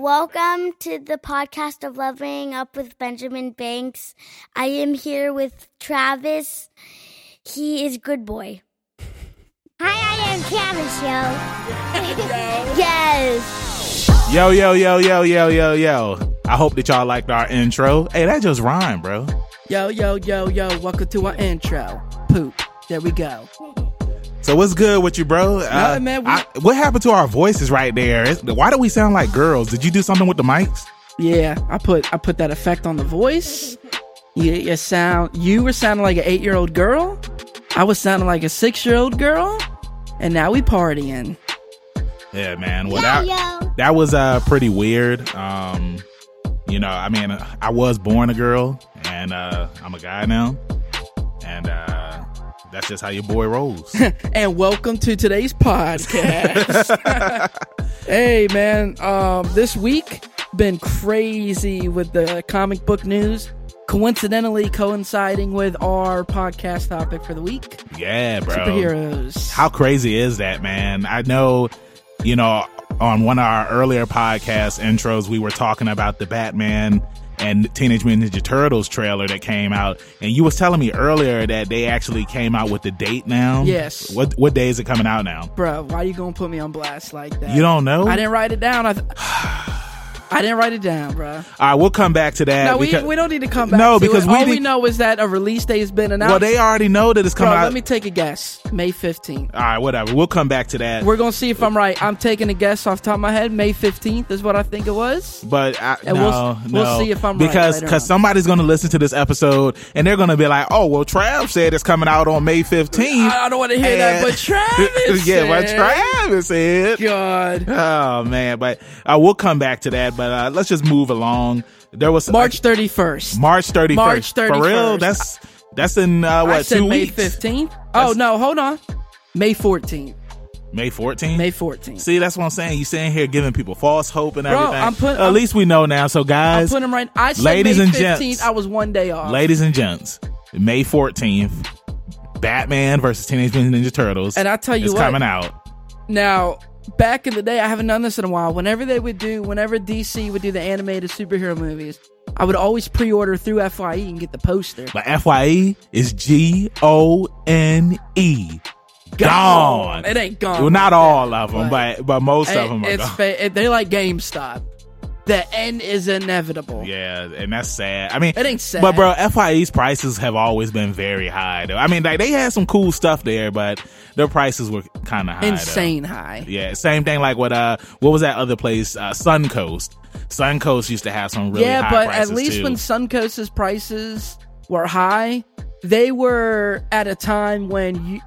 Welcome to the podcast of Leveling Up with Benjamin Banks. I am here with Travis. He is good boy. Hi, I am Travis, yo. Yes. Yo, yo, yo, yo, yo, yo, yo. I hope that y'all liked our intro. Hey, that just rhymed, bro. Yo, yo, yo, yo, welcome to our intro. Poop. There we go. So what's good with you, bro? Uh, Nothing, man. We- I- what happened to our voices right there? It's- Why do we sound like girls? Did you do something with the mics? Yeah, I put I put that effect on the voice. You, you sound you were sounding like an eight year old girl. I was sounding like a six year old girl. And now we partying. Yeah, man. Well, Yo, that, yo. that was uh pretty weird. Um, you know, I mean, I was born a girl, and uh I'm a guy now, and uh that's just how your boy rolls. And welcome to today's podcast. hey man, um this week been crazy with the comic book news. Coincidentally coinciding with our podcast topic for the week. yeah, bro. Superheroes. How crazy is that, man? I know, you know, on one of our earlier podcast intros, we were talking about the Batman and Teenage Mutant Ninja Turtles trailer that came out, and you was telling me earlier that they actually came out with the date now. Yes. What what day is it coming out now? Bro, why are you gonna put me on blast like that? You don't know? I didn't write it down. I, th- I didn't write it down, bro. All right, we'll come back to that. No, we, because, we don't need to come back. No, to because we all we know is that a release date has been announced. well, they already know that it's coming out. let me take a guess. May fifteenth. All right, whatever. We'll come back to that. We're gonna see if I'm right. I'm taking a guess off the top of my head. May fifteenth is what I think it was. But I, And no, we'll- we'll see if I'm right because because somebody's going to listen to this episode and they're going to be like, oh well, Trav said it's coming out on May fifteenth. I, I don't want to hear that, but Travis. yeah, but said- Travis said. God. Oh man, but uh, we'll come back to that. But uh, let's just move along. There was March thirty first. March thirty March first. For real, 31st. that's that's in uh, what I said two May weeks? fifteenth. Oh no, hold on. May fourteenth. May fourteenth. May fourteenth. See, that's what I'm saying. You sitting here giving people false hope and Bro, everything. I'm put- At I'm- least we know now. So guys, I'm putting them right. I said Ladies May and 15th. gents. I was one day off. ladies and gents, May 14th, Batman versus Teenage Mutant Ninja Turtles. And I tell you what- coming out. Now, back in the day, I haven't done this in a while. Whenever they would do, whenever DC would do the animated superhero movies, I would always pre-order through FYE and get the poster. But FYE is G O N E. Gone. It ain't gone. Well, not all of them, but but most of them are it's gone. fa- it- they're like GameStop. The end is inevitable. Yeah, and that's sad. I mean, It ain't sad. But bro, FYE's prices have always been very high. Though. I mean, like they had some cool stuff there, but their prices were kind of high. though. Insane high. Yeah, same thing like what uh what was that other place? Uh Suncoast. Suncoast used to have some really yeah, but at least too. when Suncoast's prices were high, they were at a time when you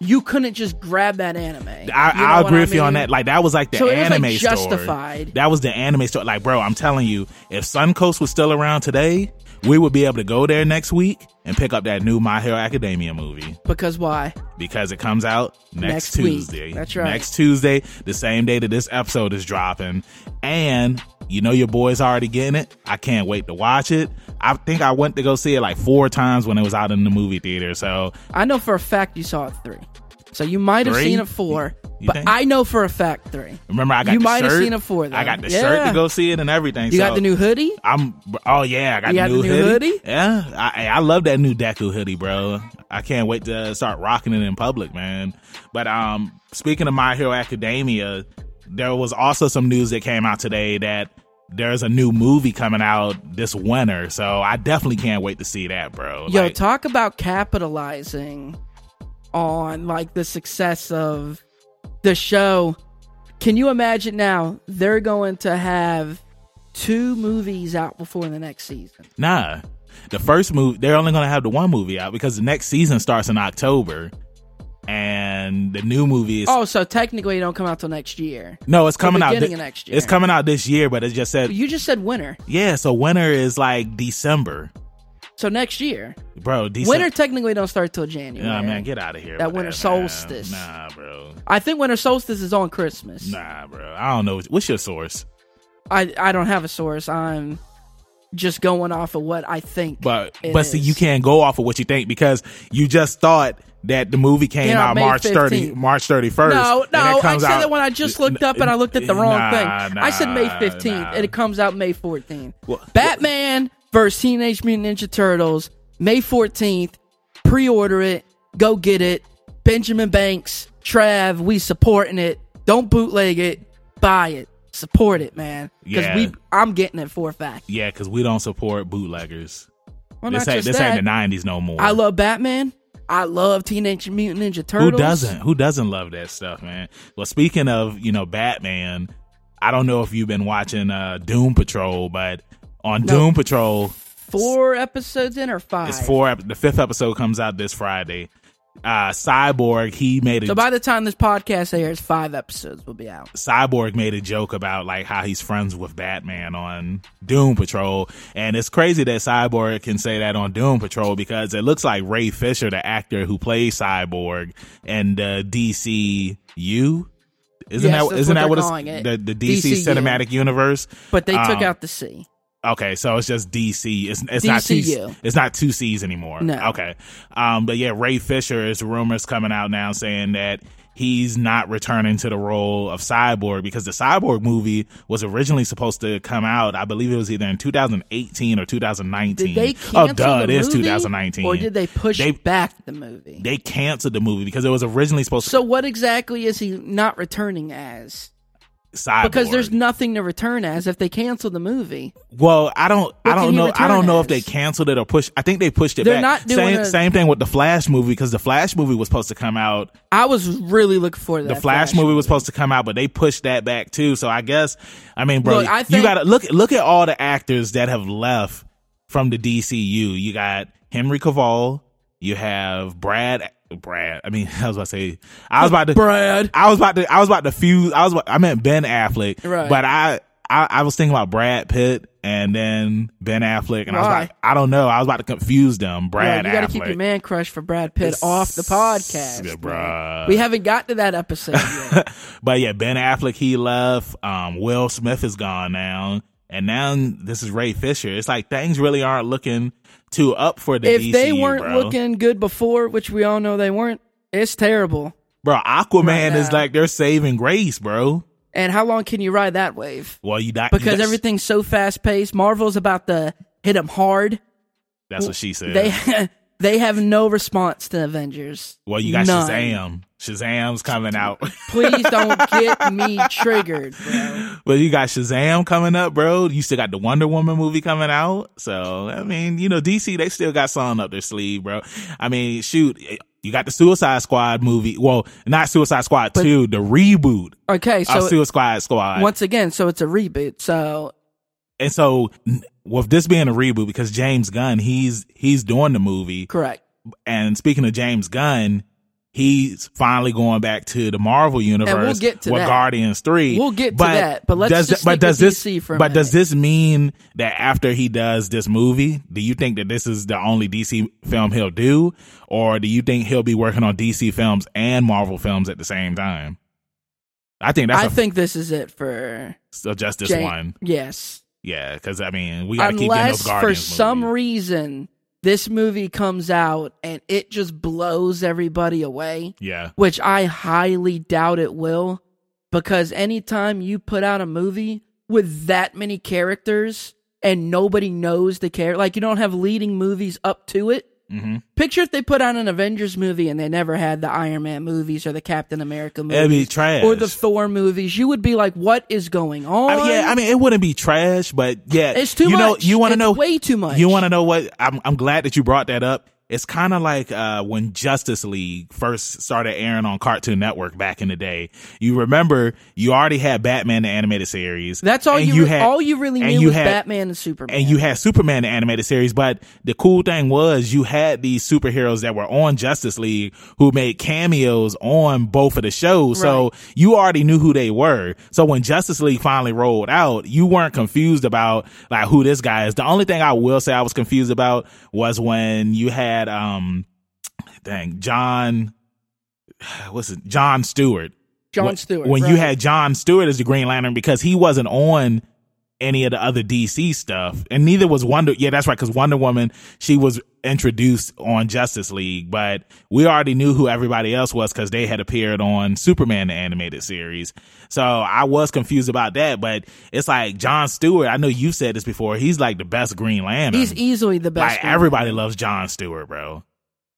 you couldn't just grab that anime. I, You know I agree with you on that. Like that was like the So it was, like, anime justified. That was the anime store. Like, bro, I'm telling you, if Suncoast was still around today, we would be able to go there next week and pick up that new My Hero Academia movie because why? because it comes out next, Next week. Tuesday. That's right. Next Tuesday, the same day that this episode is dropping, and you know your boy's already getting it. I can't wait to watch it. I think I went to go see it like four times when it was out in the movie theater. So I know for a fact you saw it three. So you might have Three? seen it four, You but think? I know for a fact three. remember, I got You the might have shirt. seen it for I got the Yeah. shirt to go see it and everything. You so got the new hoodie? I'm. Oh yeah, I got, You the, got new the new hoodie. hoodie? Yeah, I, I love that new Deku hoodie, bro. I can't wait to start rocking it in public, man. But um, speaking of My Hero Academia, there was also some news that came out today that there's a new movie coming out this winter. So I definitely can't wait to see that, bro. Yo, Like, talk about capitalizing on like the success of the show. Can you imagine now they're going to have two movies out before the next season? nah, the first movie they're only gonna have the one movie out because the next season starts in October. And the new movie is Oh, so technically it don't come out till next year. no, it's coming out. next year. It's coming out this year, but it just said You just said winter. Yeah, so winter is like December, So next year. bro. December. Winter technically don't start till January. Nah, man, get out of here. That winter man. solstice. Nah, bro. I think winter solstice is on Christmas. Nah, bro. I don't know. What's your source? I I don't have a source. I'm just going off of what I think. But but see, is. you can't go off of what you think because you just thought that the movie came out out May March 30 March 31st. No, no, I said out- that when I just looked up and I looked at the wrong Nah, thing. I said May 15th, nah. and it comes out May 14th. Well, Batman versus Teenage Mutant Ninja Turtles, May 14th. Pre order it. Go get it. Benjamin Banks, Trav, we supporting it. Don't bootleg it. Buy it. Support it, man. Because Yeah. we, I'm getting it for a fact. Yeah, because we don't support bootleggers. Well, this ain't this that. ain't the nineties no more. I love Batman. I love Teenage Mutant Ninja Turtles. Who doesn't? Who doesn't love that stuff, man? Well, speaking of you know Batman, I don't know if you've been watching uh, Doom Patrol, but on No. Doom Patrol, Four episodes in or five? it's four. ep- The fifth episode comes out this Friday. Uh, Cyborg he made a So by the time this podcast airs, five episodes will be out. Cyborg made a joke about like how he's friends with Batman on Doom Patrol, and it's crazy that Cyborg can say that on Doom Patrol because it looks like Ray Fisher, the actor who plays Cyborg, and the DCU. Isn't Yes, that isn't what that what calling it's it. the the DC DCU. cinematic universe? But they took Um, out the C. Okay, so it's just DC. It's it's not two. It's not two C's anymore. No. Okay. Um. But yeah, Ray Fisher is rumors coming out now saying that he's not returning to the role of Cyborg because the Cyborg movie was originally supposed to come out. I believe it was either in 2018 or 2019. Did they oh, cancel duh! the It is movie, 2019. or did they push They- back the movie? They canceled the movie because it was originally supposed to... so what exactly is he not returning as? Cyborg. Because there's nothing to return as if they cancel the movie. Well, I don't, I What can don't know, I don't know as? if they canceled it or pushed. I think they pushed it They're back. not doing same, a- same thing with the Flash movie because the Flash movie was supposed to come out I was really looking for that. the Flash, movie was supposed to come out, but they pushed that back too. So I guess, I mean, bro, Look, I you gotta look look at all the actors that have left from the DCU. You got Henry Cavill, you have Brad, Brad. I mean, I was about to say, I was about to, Brad. I was about to, I was about to fuse. I was, about- I meant Ben Affleck, Right. But I, I, I was thinking about Brad Pitt and then Ben Affleck, and I was like, I don't know, I was about to confuse them. Brad, you got to keep your man crush for Brad Pitt off the podcast. Yeah, bruh. We haven't got to that episode yet. but yeah, Ben Affleck he left. Um, Will Smith is gone now, and now this is Ray Fisher. It's like things really aren't looking too up for the if DCU, they weren't bro. looking good before, which we all know they weren't, it's terrible. bro. Aquaman right is like their saving grace, bro. And how long can you ride that wave? Well, you die Because you everything's so fast paced. Marvel's about to hit them hard. That's what she said. They they have no response to Avengers. well, you got None. Shazam. Shazam's coming out. Please don't get me triggered, bro. but you got Shazam coming up, bro. You still got the Wonder Woman movie coming out. So I mean, you know, DC they still got something up their sleeve, bro. I mean, shoot. You got the Suicide Squad movie. Well, not Suicide Squad 2, the reboot Okay, of so Suicide Squad. once again, so it's a reboot. So And so with this being a reboot, because James Gunn, he's he's doing the movie. correct. And speaking of James Gunn, he's finally going back to the Marvel universe We'll get to with that. Guardians Three. We'll get to that, but let's does, just but does this DC for but does this mean that after he does this movie, do you think that this is the only DC film he'll do, or do you think he'll be working on DC films and Marvel films at the same time? I think that's I a, think this is it for so uh, just this one. Yes. Yeah, because I mean, we got to keep getting those for Guardians some reason this movie comes out and it just blows everybody away, yeah, which I highly doubt it will, because anytime you put out a movie with that many characters and nobody knows the character, like you don't have leading movies up to it. Hmm Picture if they put on an Avengers movie and they never had the Iron Man movies or the Captain America movies it'd be trash. or the Thor movies. You would be like, "What is going on?" I mean, yeah, I mean, it wouldn't be trash, but yeah, It's too you know, much. You want to know way too much. You want to know what? I'm I'm glad that you brought that up. It's kind of like uh, when Justice League first started airing on Cartoon Network back in the day. You remember you already had Batman the animated series. That's all you, re- had all you really knew you was had- Batman and Superman. and you had Superman the animated series, but the cool thing was you had these superheroes that were on Justice League who made cameos on both of the shows. So you already knew who they were. So when Justice League finally rolled out, you weren't confused about like who this guy is. The only thing I will say I was confused about was when you had um dang John what's it John Stewart. John Stewart. When you right. had John Stewart as the Green Lantern because he wasn't on any of the other DC stuff, and neither was Wonder. Yeah, that's right, because Wonder Woman she was introduced on Justice League, but we already knew who everybody else was because they had appeared on Superman the animated series. So I was confused about that, but it's like John Stewart. I know you said this before. He's like the best Green Lantern. He's easily the best. like Green everybody Lantern. loves John Stewart, bro.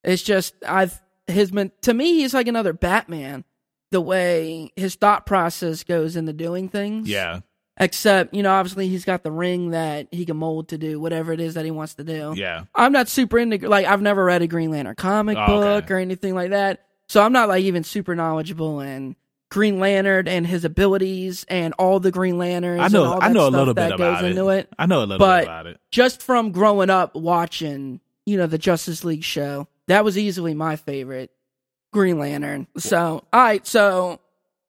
It's just I've his men to me he's like another Batman. The way his thought process goes into doing things. Yeah, Except, you know, obviously he's got the ring that he can mold to do whatever it is that he wants to do. yeah. I'm not super into like I've never read a Green Lantern comic Oh, book okay. or anything like that. So I'm not like even super knowledgeable in Green Lantern and his abilities and all the Green Lanterns. I and know. all I that know a stuff little that bit goes about it. into it. I know a little But bit about it. just from growing up watching, you know, the Justice League show, that was easily my favorite Green Lantern. So, all right, so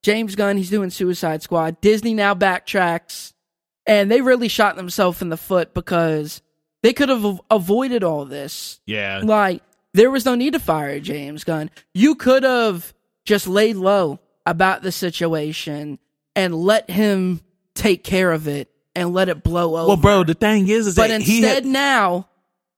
James Gunn, he's doing Suicide Squad. Disney now backtracks, and they really shot themselves in the foot because they could have avoided all this. Yeah, Like, there was no need to fire James Gunn. You could have just laid low about the situation and let him take care of it and let it blow over. Well, bro, the thing is, is But that he instead, had, now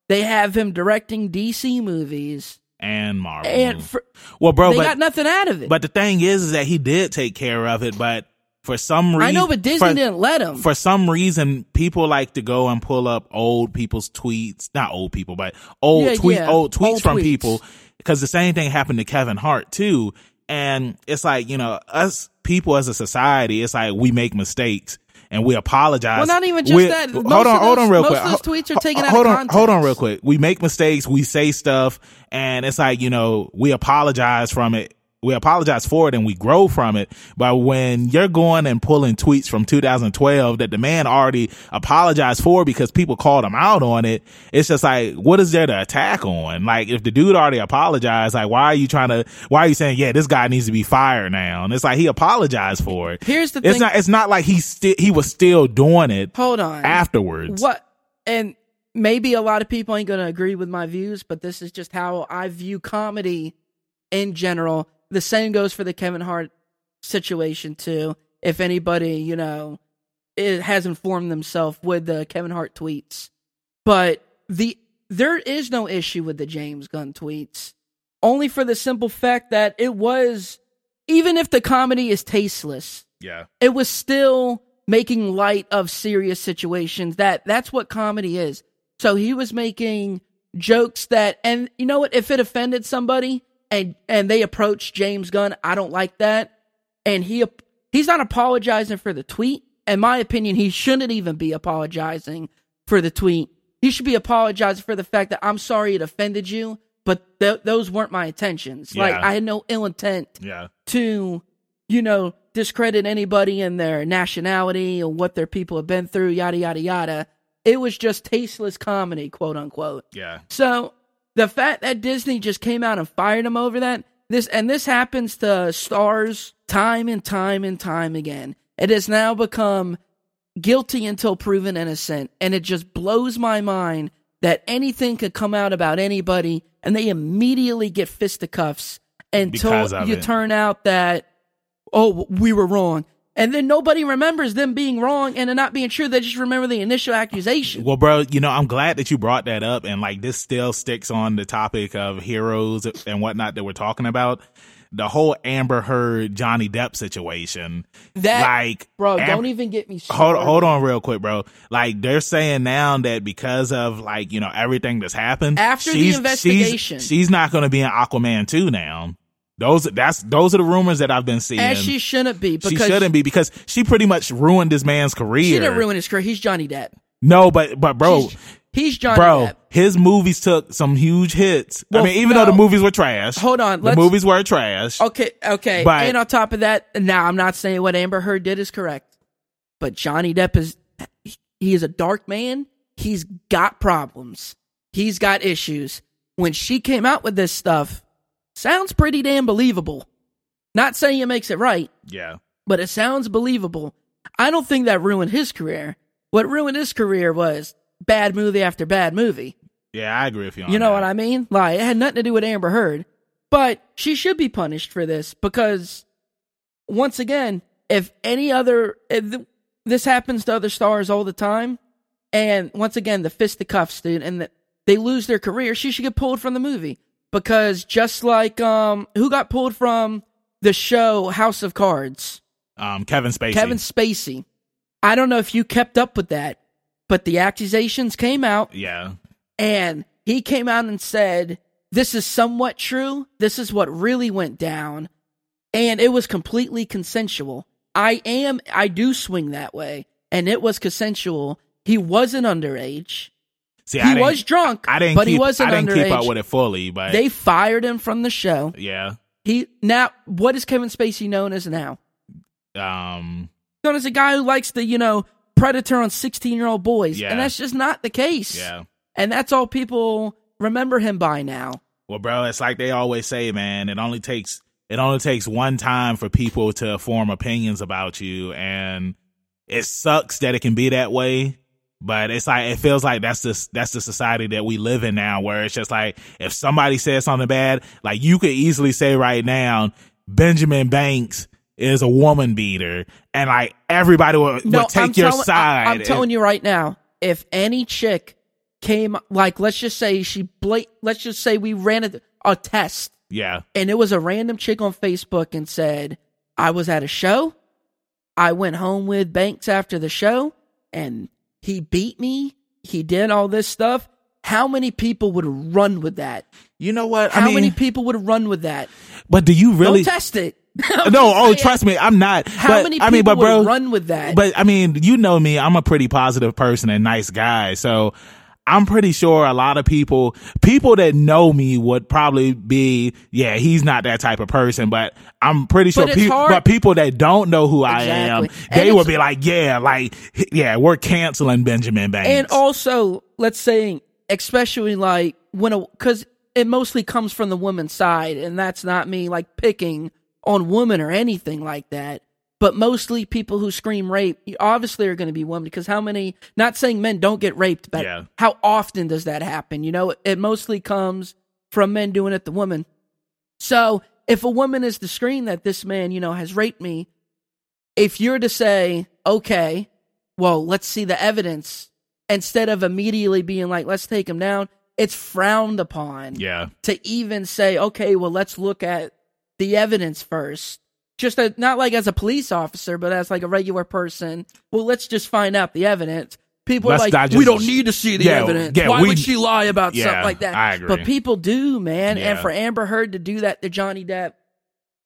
they have him directing DC movies, and Marvel. and for, well, bro, they but got nothing out of it. but the thing is, is that he did take care of it, but for some reason, I know, but Disney for, didn't let him. For some reason, people like to go and pull up old people's tweets, not old people, but old Yeah, tweet, yeah, old tweets old from tweets. people, because the same thing happened to Kevin Hart too. And it's like you know, us people as a society, it's like we make mistakes. And we apologize. Well, not even just We- that. Hold on, hold those- on, real most quick. of those tweets are taken out of hold on, hold on, real quick. We make mistakes. We say stuff, and it's like you know, we apologize from it. We apologize for it and we grow from it. But when you're going and pulling tweets from 2012 that the man already apologized for because people called him out on it, it's just like, what is there to attack on? Like, if the dude already apologized, like, why are you trying to, why are you saying, yeah, this guy needs to be fired now? And it's like, he apologized for it. Here's the It's thing. not, it's not like he still, he was still doing it Hold on. afterwards. What? And maybe a lot of people ain't going to agree with my views, but this is just how I view comedy in general. The same goes for the Kevin Hart situation too. If anybody, you know, it has informed themselves with the Kevin Hart tweets, but the there is no issue with the James Gunn tweets, only for the simple fact that it was, even if the comedy is tasteless, Yeah. it was still making light of serious situations that that's what comedy is so he was making jokes that and you know what if it offended somebody and and they approach james gunn i don't like that and he he's not apologizing for the tweet in my opinion he shouldn't even be apologizing for the tweet he should be apologizing for the fact that i'm sorry it offended you but th- those weren't my intentions like i had no ill intent Yeah. to, you know, discredit anybody and their nationality or what their people have been through, yada, yada, yada. It was just tasteless comedy, quote unquote. Yeah. So the fact that Disney just came out and fired him over that, this, and this happens to stars time and time and time again. It has now become guilty until proven innocent. And it just blows my mind that anything could come out about anybody and they immediately get fisticuffs until you it. turn out that, oh, we were wrong. And then nobody remembers them being wrong and it not being true. They just remember the initial accusation. Well, bro, you know, I'm glad that you brought that up and like this still sticks on the topic of heroes and whatnot that we're talking about. The whole Amber Heard Johnny Depp situation. That, like, bro, don't even get me started. Hold hold on real quick, bro. Like they're saying now that because of like, you know, everything that's happened After the she's- she's- investigation. she's, not going to be in Aquaman 2 now. Those that's those are the rumors that I've been seeing. And she shouldn't be because she shouldn't be because she pretty much ruined this man's career. She didn't ruin his career. He's Johnny Depp. No, but but bro, He's, he's Johnny bro, Depp. his movies took some huge hits. Well, I mean, even no. though the movies were trash. Hold on, the movies were trash. Okay, okay. But- and on top of that, now I'm not saying what Amber Heard did is correct, but Johnny Depp is he is a dark man. He's got problems. He's got issues. When she came out with this stuff, sounds pretty damn believable. Not saying it makes it right, Yeah, but it sounds believable. I don't think that ruined his career. What ruined his career was bad movie after bad movie. yeah, I agree with you. On You know that. what I mean? Like, it had nothing to do with Amber Heard. But she should be punished for this because, once again, if any other. If the, this happens to other stars all the time. And once again, the fisticuffs, dude, and the, they lose their career. She should get pulled from the movie because just like um, who got pulled from the show House of Cards, Um, Kevin Spacey. Kevin Spacey. I don't know if you kept up with that, but the accusations came out, Yeah. and he came out and said, This is somewhat true. This is what really went down. And it was completely consensual. I am, I do swing that way. And it was consensual. He wasn't underage. See, He was drunk, I didn't but keep, he wasn't I didn't keep up underage. with it fully, but They fired him from the show. yeah. He now, what is Kevin Spacey known as now? Um, Known as a guy who likes the, you know, predator on 16 year old boys. Yeah. And that's just not the case. yeah. And that's all people remember him by now. Well, bro, it's like they always say, man. It only takes it only takes one time for people to form opinions about you, and it sucks that it can be that way. But it's like it feels like that's the that's the society that we live in now, where it's just like if somebody says something bad, like you could easily say right now, Benjamin Banks is a woman beater, and like everybody will, will take I'm your side. I, am telling you right now, if any chick came, like, let's just say she bla- let's just say we ran a, a test yeah, and it was a random chick on Facebook and said, I was at a show. I went home with Banks after the show and he beat me. He did all this stuff. How many people would run with that? you know what? How I mean, many people would run with that? but do you really? Don't test it. no, oh, trust me, I'm not. How but, many I mean, but would bro, run with that? But I mean, you know me, I'm a pretty positive person and nice guy. So I'm pretty sure a lot of people, people that know me would probably be, yeah, he's not that type of person, but I'm pretty sure, But it's pe- hard- but people that don't know who I am, Exactly. And they would be like, yeah, like, yeah, we're canceling Benjamin Banks. And also, let's say, especially like when a, cause it mostly comes from the woman's side, and that's not me like picking on women or anything like that. But mostly people who scream rape obviously are going to be women because how many, not saying men don't get raped, but Yeah. how often does that happen? You know, it mostly comes from men doing it to women. So if a woman is to scream that this man, you know, has raped me, if you're to say, okay, well, let's see the evidence instead of immediately being like, let's take him down, it's frowned upon yeah, to even say, okay, well, let's look at the evidence first. Just a, not like as a police officer, but as like a regular person. Well, let's just find out the evidence. People Let's are like, not just- we don't need to see the Yeah, evidence. yeah, Why we- would she lie about Yeah, something like that? I agree. But people do, man. And Yeah. for Amber Heard to do that to Johnny Depp,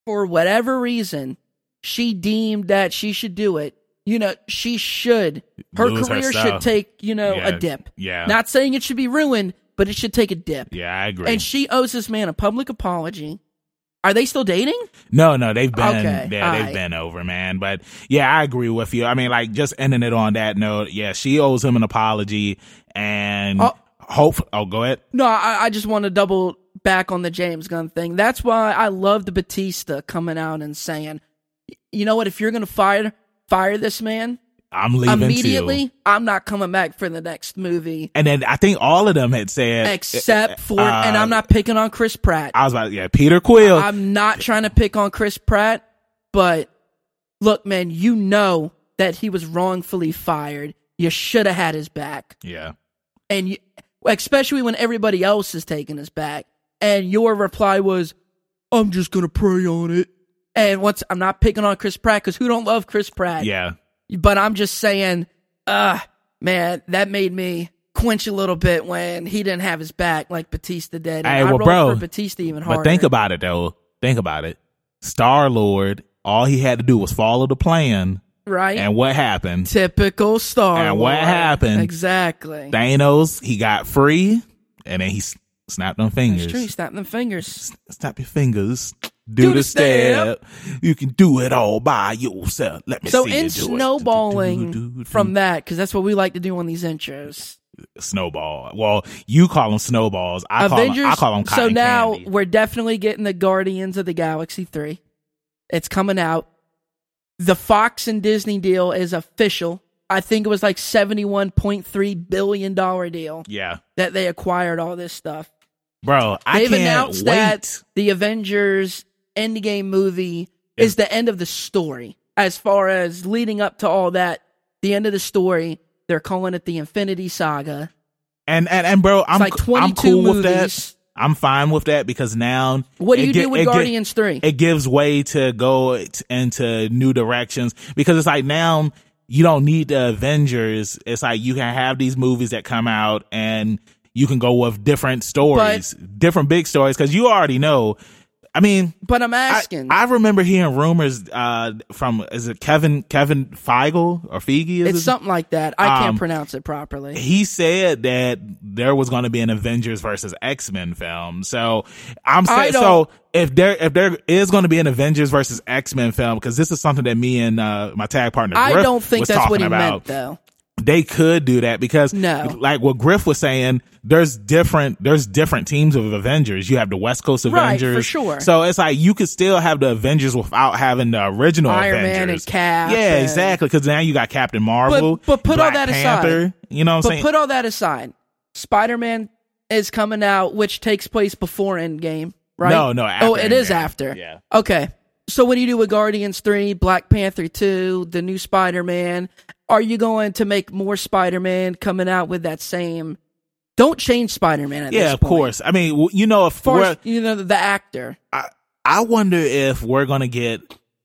for whatever reason, she deemed that she should do it. You know, she should. Her Lose her career should stuff. take, you know, Yeah, a dip. yeah. Not saying it should be ruined, but it should take a dip. yeah, I agree. And she owes this man a public apology. Are they still dating? No, no, they've been Okay, yeah, they've alright. been over, man. But yeah, I agree with you. I mean, like just ending it on that note, yeah, she owes him an apology and Oh. hope oh go ahead. No, I, I just want to double back on the James Gunn thing. That's why I loved Batista coming out and saying, you know what, if you're going to fire fire this man I'm leaving immediately, too. I'm not coming back for the next movie. And then I think all of them had said Except for, uh, and I'm not picking on Chris Pratt. I was like, yeah, Peter Quill. I'm not trying to pick on Chris Pratt, but look, man, you know that he was wrongfully fired. You should have had his back. yeah. and you, especially when everybody else is taking his back, and your reply was, "I'm just gonna pray on it." And once I'm not picking on Chris Pratt because who don't love Chris Pratt, Yeah. But I'm just saying, uh, man, that made me quench a little bit when he didn't have his back like Batista did. And Hey, I well, bro, for Batista even harder. But think about it though. Think about it. Star Lord, all he had to do was follow the plan. right? And what happened? Typical Star. And what Lord. happened? Exactly. Thanos, he got free and then he snapped them fingers. That's true. Snap them fingers. Snap your fingers. Do, Do the the step. You can do it all by yourself. Let me So see in you do snowballing Do, from that, because that's what we like to do on these intros. snowball. Well, you call them snowballs. I Avengers. call them. I call them so now candy. we're definitely getting the Guardians of the Galaxy three. It's coming out. The Fox and Disney deal is official. I think it was like seventy one point three billion dollar deal Yeah, that they acquired all this stuff. bro. I They've can't announced wait. that the Avengers Endgame movie is the end of the story as far as leading up to all that the end of the story. They're calling it the Infinity Saga. And and and bro, I'm like I'm 22 cool with that. I'm fine with that because now What do you gi- do with Guardians 3? It gives way to go into new directions because it's like now you don't need the Avengers. It's like you can have these movies that come out and you can go with different stories, different big stories because you already know. I mean, but I'm asking. I remember hearing rumors uh, from is it Kevin Kevin Feigl or Feige? Is it's his- something like that. I can't Um, pronounce it properly. he said that there was going to be an Avengers versus X Men film. So I'm saying, so if there if there is going to be an Avengers versus X Men film, because this is something that me and uh, my tag partner I don't think that's what he about. meant, though. They could do that because, No. like what Griff was saying, there's different there's different teams of Avengers. You have the West Coast Right, for Avengers, sure. So it's like you could still have the Avengers without having the original Iron Man Avengers. and Cap Yeah, and- exactly. Because now you got Captain Marvel, But- but put all Black that aside. You know what I'm But saying? put all that aside. Spider Man is coming out, which takes place before Endgame, right? No, no, oh, after oh, it is Endgame. after. Yeah. Okay. So what do you do with Guardians 3, Black Panther 2, the new Spider Man? Are you going to make more Spider Man coming out with that same. Don't change Spider Man at yeah, of point. course. I mean, you know, if as, you know, the actor. I, I wonder if we're gonna get,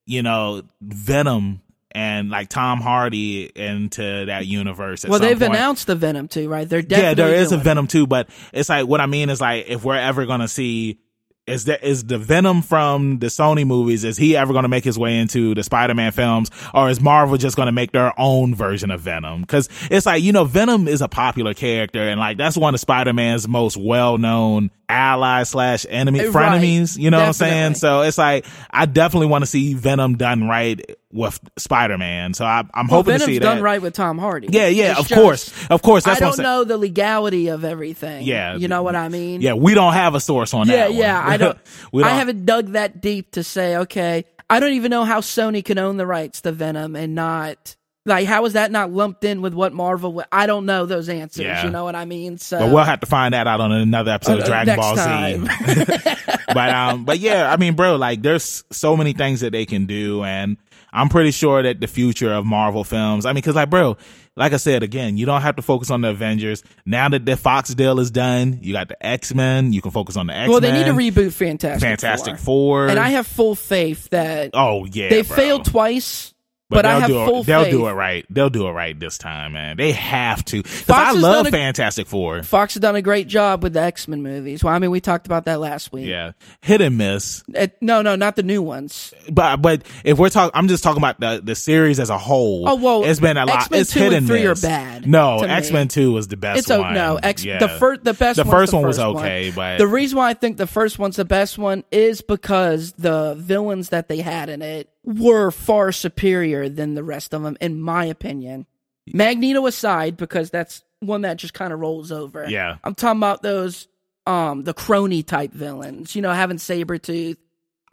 you know, Venom and like Tom Hardy into that universe. Well, they've point. announced the Venom too, right? They're Yeah, there is a. Venom too, but it's like what I mean is like if we're ever gonna see. Is that is the Venom from the Sony movies? Is he ever going to make his way into the Spider-Man films, or is Marvel just going to make their own version of Venom? Because it's like you know, Venom is a popular character, and like that's one of Spider-Man's most well-known allies slash enemy eh, Right. frenemies. You know what I'm saying? So it's like I definitely want to see Venom done right with Spider-Man. So I, I'm Well, hoping Venom's to see that. done right with Tom Hardy. Yeah, yeah, It's of just- course, of course. That's I don't know the legality of everything. Yeah. you know what I mean. Yeah, we don't have a source on yeah, that. yeah. yeah, I don't. we I don't- haven't dug that deep to say. Okay, I don't even know how Sony can own the rights to Venom and not like how is that not lumped in with what Marvel? would- I don't know those answers. Yeah. You know what I mean? So But we'll have to find that out on another episode of Uh, Dragon next Ball time. Z. but um, but yeah, I mean, bro, like there's so many things that they can do, and I'm pretty sure that the future of Marvel films. I mean, because like, bro, like I said again, you don't have to focus on the Avengers now that the Fox deal is done. You got the X Men. You can focus on the X Men. well, they need to reboot Fantastic Fantastic Four. Four. and I have full faith that oh yeah, they bro. failed twice. But, I have do it, They'll faith. do it right. They'll do it right this time, man. They have to. Because I love a- Fantastic Four. Fox has done a great job with the X Men movies. Well, I mean, we talked about that last week. Yeah, hit and miss. Uh, no, no, not the new ones. But but if we're talking, I'm just talking about the the series as a whole. Oh, well, it's been a lot. X-Men it's 2 hit and and 3 are bad No. X Men Two was the best. It's a one. no. X Yeah. the first the best The first the one was okay, one. but the reason why I think the first one's the best one is because the villains that they had in it were far superior than the rest of them, in my opinion. Magneto aside, because that's one that just kind of rolls over. Yeah. I'm talking about those um the crony type villains. You know, having Sabretooth.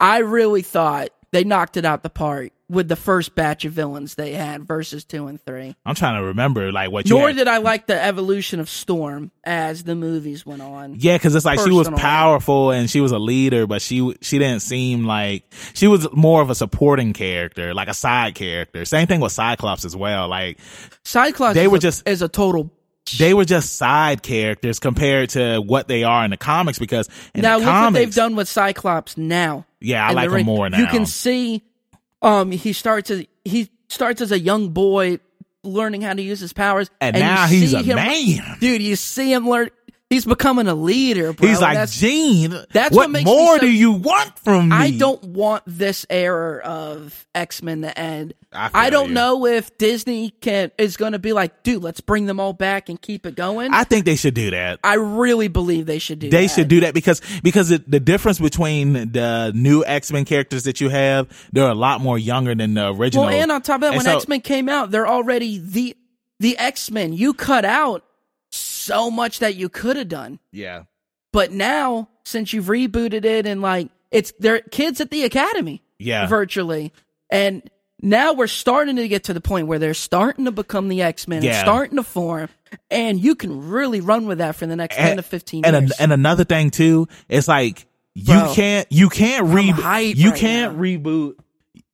I really thought they knocked it out the park with the first batch of villains they had versus two and three. I'm trying to remember like what you. Nor had- did I like the evolution of Storm as the movies went on. Yeah, because it's like she was powerful and she was a leader, but she she didn't seem like she was more of a supporting character, like a side character. Same thing with Cyclops as well. Like Cyclops They is were a, just- as a total. they were just side characters compared to what they are in the comics. Because in now the look comics, what they've done with Cyclops now. Yeah, I like him more now. You can see, um, he starts as he starts as a young boy learning how to use his powers, and, you now he's a him- man. dude. You see him learn. He's becoming a leader, bro. He's like, That's- Jean, that's what, what makes more so- do you want from me? I don't want this era of X Men to end. I I, don't you. know if Disney can is going to be like, dude, let's bring them all back and keep it going. I, think they should do that. I really believe they should do. They that. should do that because because it, the difference between the new X Men characters that you have, they're a lot more younger than the original. Well, and on top of that, And when so- X Men came out, they're already the the X Men. You cut out so much that you could have done, yeah, but now since you've rebooted it and like it's they're kids at the academy. Yeah, virtually, and now we're starting to get to the point where they're starting to become the X Men, Yeah. starting to form, and you can really run with that for the next ten to fifteen and years. an- and another thing too, it's like you Bro, can't you can't reboot you right can't now. reboot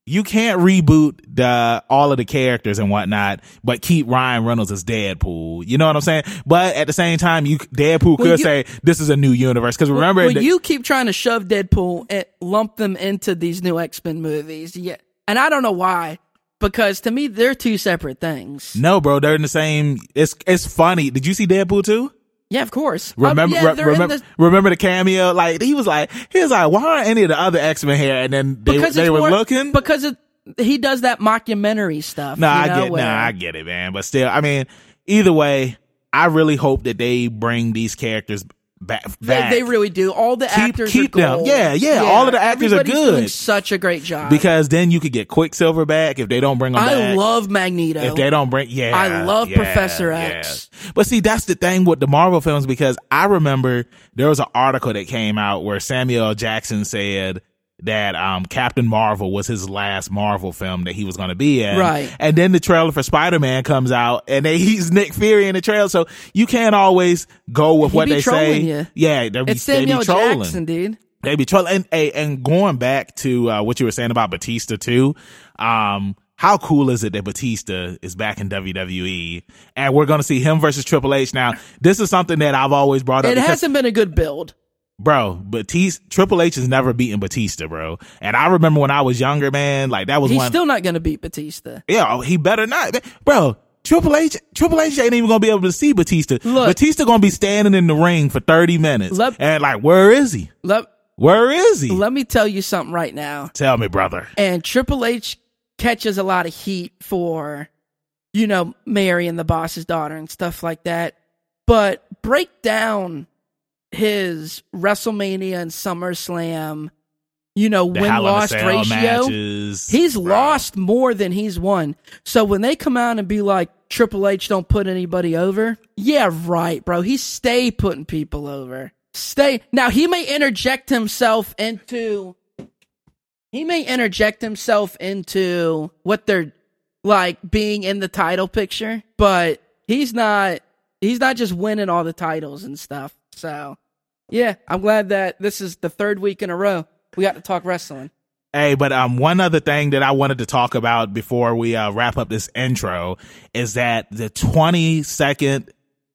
you can't reboot the all of the characters and whatnot, but keep Ryan Reynolds as Deadpool. You know what I'm saying? But at the same time, you Deadpool could you- say this is a new universe because remember, well, the- you keep trying to shove Deadpool and lump them into these new X Men movies. Yeah, and I don't know why, because to me they're two separate things. no, bro, they're in the same. It's it's funny. Did you see Deadpool too? Yeah, of course. Remember, Um, yeah, re- remember, the- remember the cameo? Like he was like, he was like, why aren't any of the other X Men here? And then they because they were more- looking. because it, he does that mockumentary stuff. No, I know, get, no, I get it, man. But still, I mean, either way, I really hope that they bring these characters back. They, they really do. All the Keep- actors keep are them. gold. Yeah, yeah, all of the actors are everybody's doing good. such a great job. because then you could get Quicksilver back if they don't bring them I back. love Magneto. if they don't bring, yeah, I love yeah, Professor yeah. X. But see, that's the thing with the Marvel films because I remember there was an article that came out where Samuel Jackson said that um, Captain Marvel was his last Marvel film that he was going to be in. Right. And then the trailer for Spider Man comes out, and they, he's Nick Fury in the trailer, so you can't always go with He what they say. you. Yeah, they be, it's they be trolling. Jackson, dude. They be trolling. And, and going back to uh, what you were saying about Batista too, um, how cool is it that Batista is back in WWE and we're going to see him versus Triple H? Now, this is something that I've always brought up. It hasn't been a good build. Bro, Batista, Triple H has never beaten Batista, bro. And I remember when I was younger, man, like that was He's one. still not going to beat Batista. yeah, oh, he better not, bro. Triple H, Triple H ain't even gonna be able to see Batista. Look. Batista gonna be standing in the ring for thirty minutes, Let- and like, where is he? Let, Where is he? let me tell you something right now. Tell me, brother. And Triple H catches a lot of heat for, you know, Mary and the boss's daughter and stuff like that. But break down his WrestleMania and SummerSlam, you know, win Hell in a loss ratio. matches, He's bro. lost more than he's won. So when they come out and be like, Triple H don't put anybody over, yeah, right, bro. He stay putting people over. Stay. Now he may interject himself into. He may interject himself into what they're like being in the title picture, but he's not. He's not just winning all the titles and stuff. So, yeah, I'm glad that this is the third week in a row we got to talk wrestling. Hey, but um, one other thing that I wanted to talk about before we uh, wrap up this intro is that the 22nd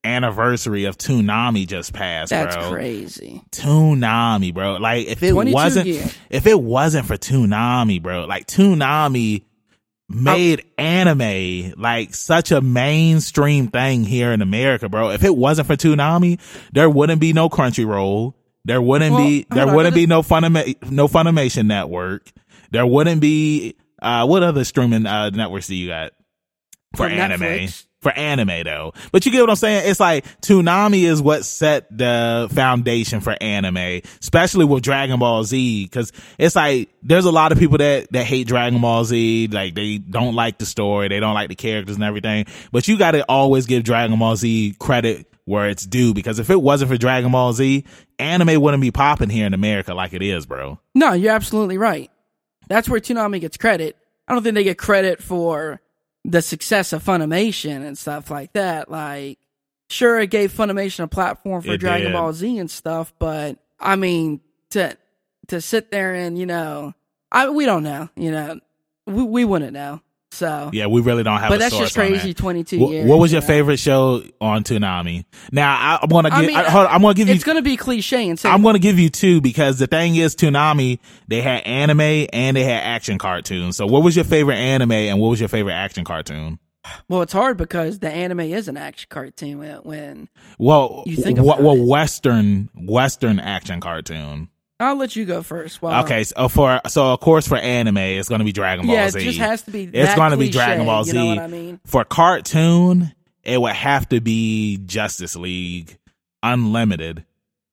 anniversary of Toonami just passed, That's bro. crazy. Toonami, bro. Like if it wasn't years. if it wasn't for Toonami, bro, like Toonami made anime like such a mainstream thing here in America, bro. If it wasn't for Toonami, there wouldn't be no Crunchyroll. There wouldn't Well, be there on, wouldn't be no Funima- no Funimation network. There wouldn't be uh what other streaming uh networks do you got for, For anime? Netflix. For anime though. But you get what I'm saying? It's like Toonami is what set the foundation for anime, especially with Dragon Ball Z. Cause it's like, there's a lot of people that, that hate Dragon Ball Z. Like they don't like the story. They don't like the characters and everything. But you gotta always give Dragon Ball Z credit where it's due. Because if it wasn't for Dragon Ball Z, anime wouldn't be popping here in America like it is, bro. No, you're absolutely right. That's where Toonami gets credit. I don't think they get credit for the success of Funimation and stuff like that. Like, sure, it gave Funimation a platform for It Dragon did. Ball Z and stuff, but I mean, to to sit there and you know, I we don't know, you know, we we wouldn't know. So, Yeah, we really don't have but a that's just on that. crazy. Twenty two What, years. what was your know. favorite show on Toonami? Now I, I'm gonna give. I I mean, on, I'm gonna give you. It's gonna be cliche and say I'm gonna give you two because the thing is, Toonami they had anime and they had action cartoons. So, what was your favorite anime and what was your favorite action cartoon? well, it's hard because the anime is an action cartoon when, when Well, You think about what it. Western Western action cartoon? I'll let you go first. Well, Okay, so for so of course for anime, it's gonna be Dragon Ball yeah, Z. it just has to be. It's that gonna be Dragon Ball Z. You know what I mean? For cartoon, it would have to be Justice League Unlimited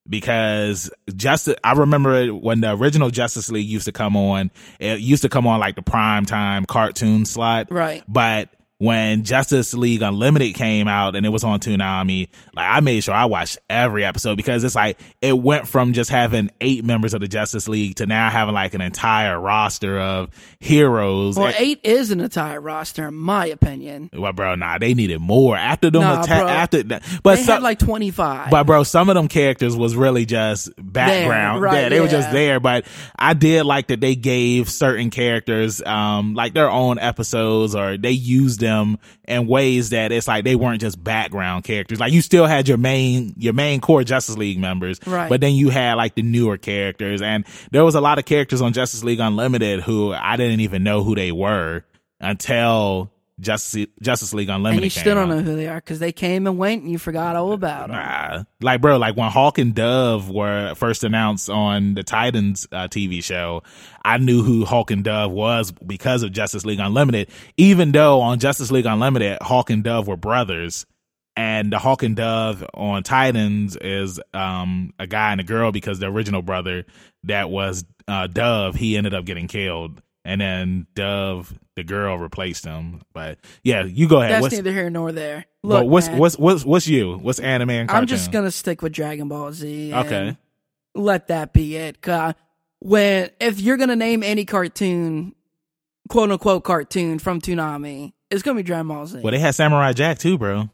because just I remember when the original Justice League used to come on, it used to come on like the prime time cartoon slot. Right. But when Justice League Unlimited came out and it was on Toonami, like I made sure I watched every episode because it's like it went from just having eight members of the Justice League to now having like an entire roster of heroes. Well, And- eight is an entire roster, in my opinion. well, bro, nah, they needed more after them Nah, attack bro. after that. But They some, had like 25. but bro, some of them characters was really just background. right, yeah, they were just there. But I did like that they gave certain characters um like their own episodes or they used them in ways that it's like they weren't just background characters. Like you still had your main your main core Justice League members. Right. But then you had like the newer characters and there was a lot of characters on Justice League Unlimited who I didn't even know who they were until Justice Justice League Unlimited and you still don't out. know who they are because they came and went and you forgot all about them. Nah. Like, bro, like when Hawk and Dove were first announced on the Titans uh, TV show, I knew who Hawk and Dove was because of Justice League Unlimited. Even though on Justice League Unlimited, Hawk and Dove were brothers, and the Hawk and Dove on Titans is um a guy and a girl because the original brother that was uh, Dove, he ended up getting killed. And then Dove, the girl, replaced him. But yeah, you go ahead. That's What's, neither here nor there. Look, what's man, what's what's what's you? What's anime and cartoon? I'm just gonna stick with Dragon Ball Z. Okay. let that be it. 'Cause when if you're gonna name any cartoon, quote unquote cartoon from Toonami, it's gonna be Dragon Ball Z. Well, they had Samurai Jack too, bro.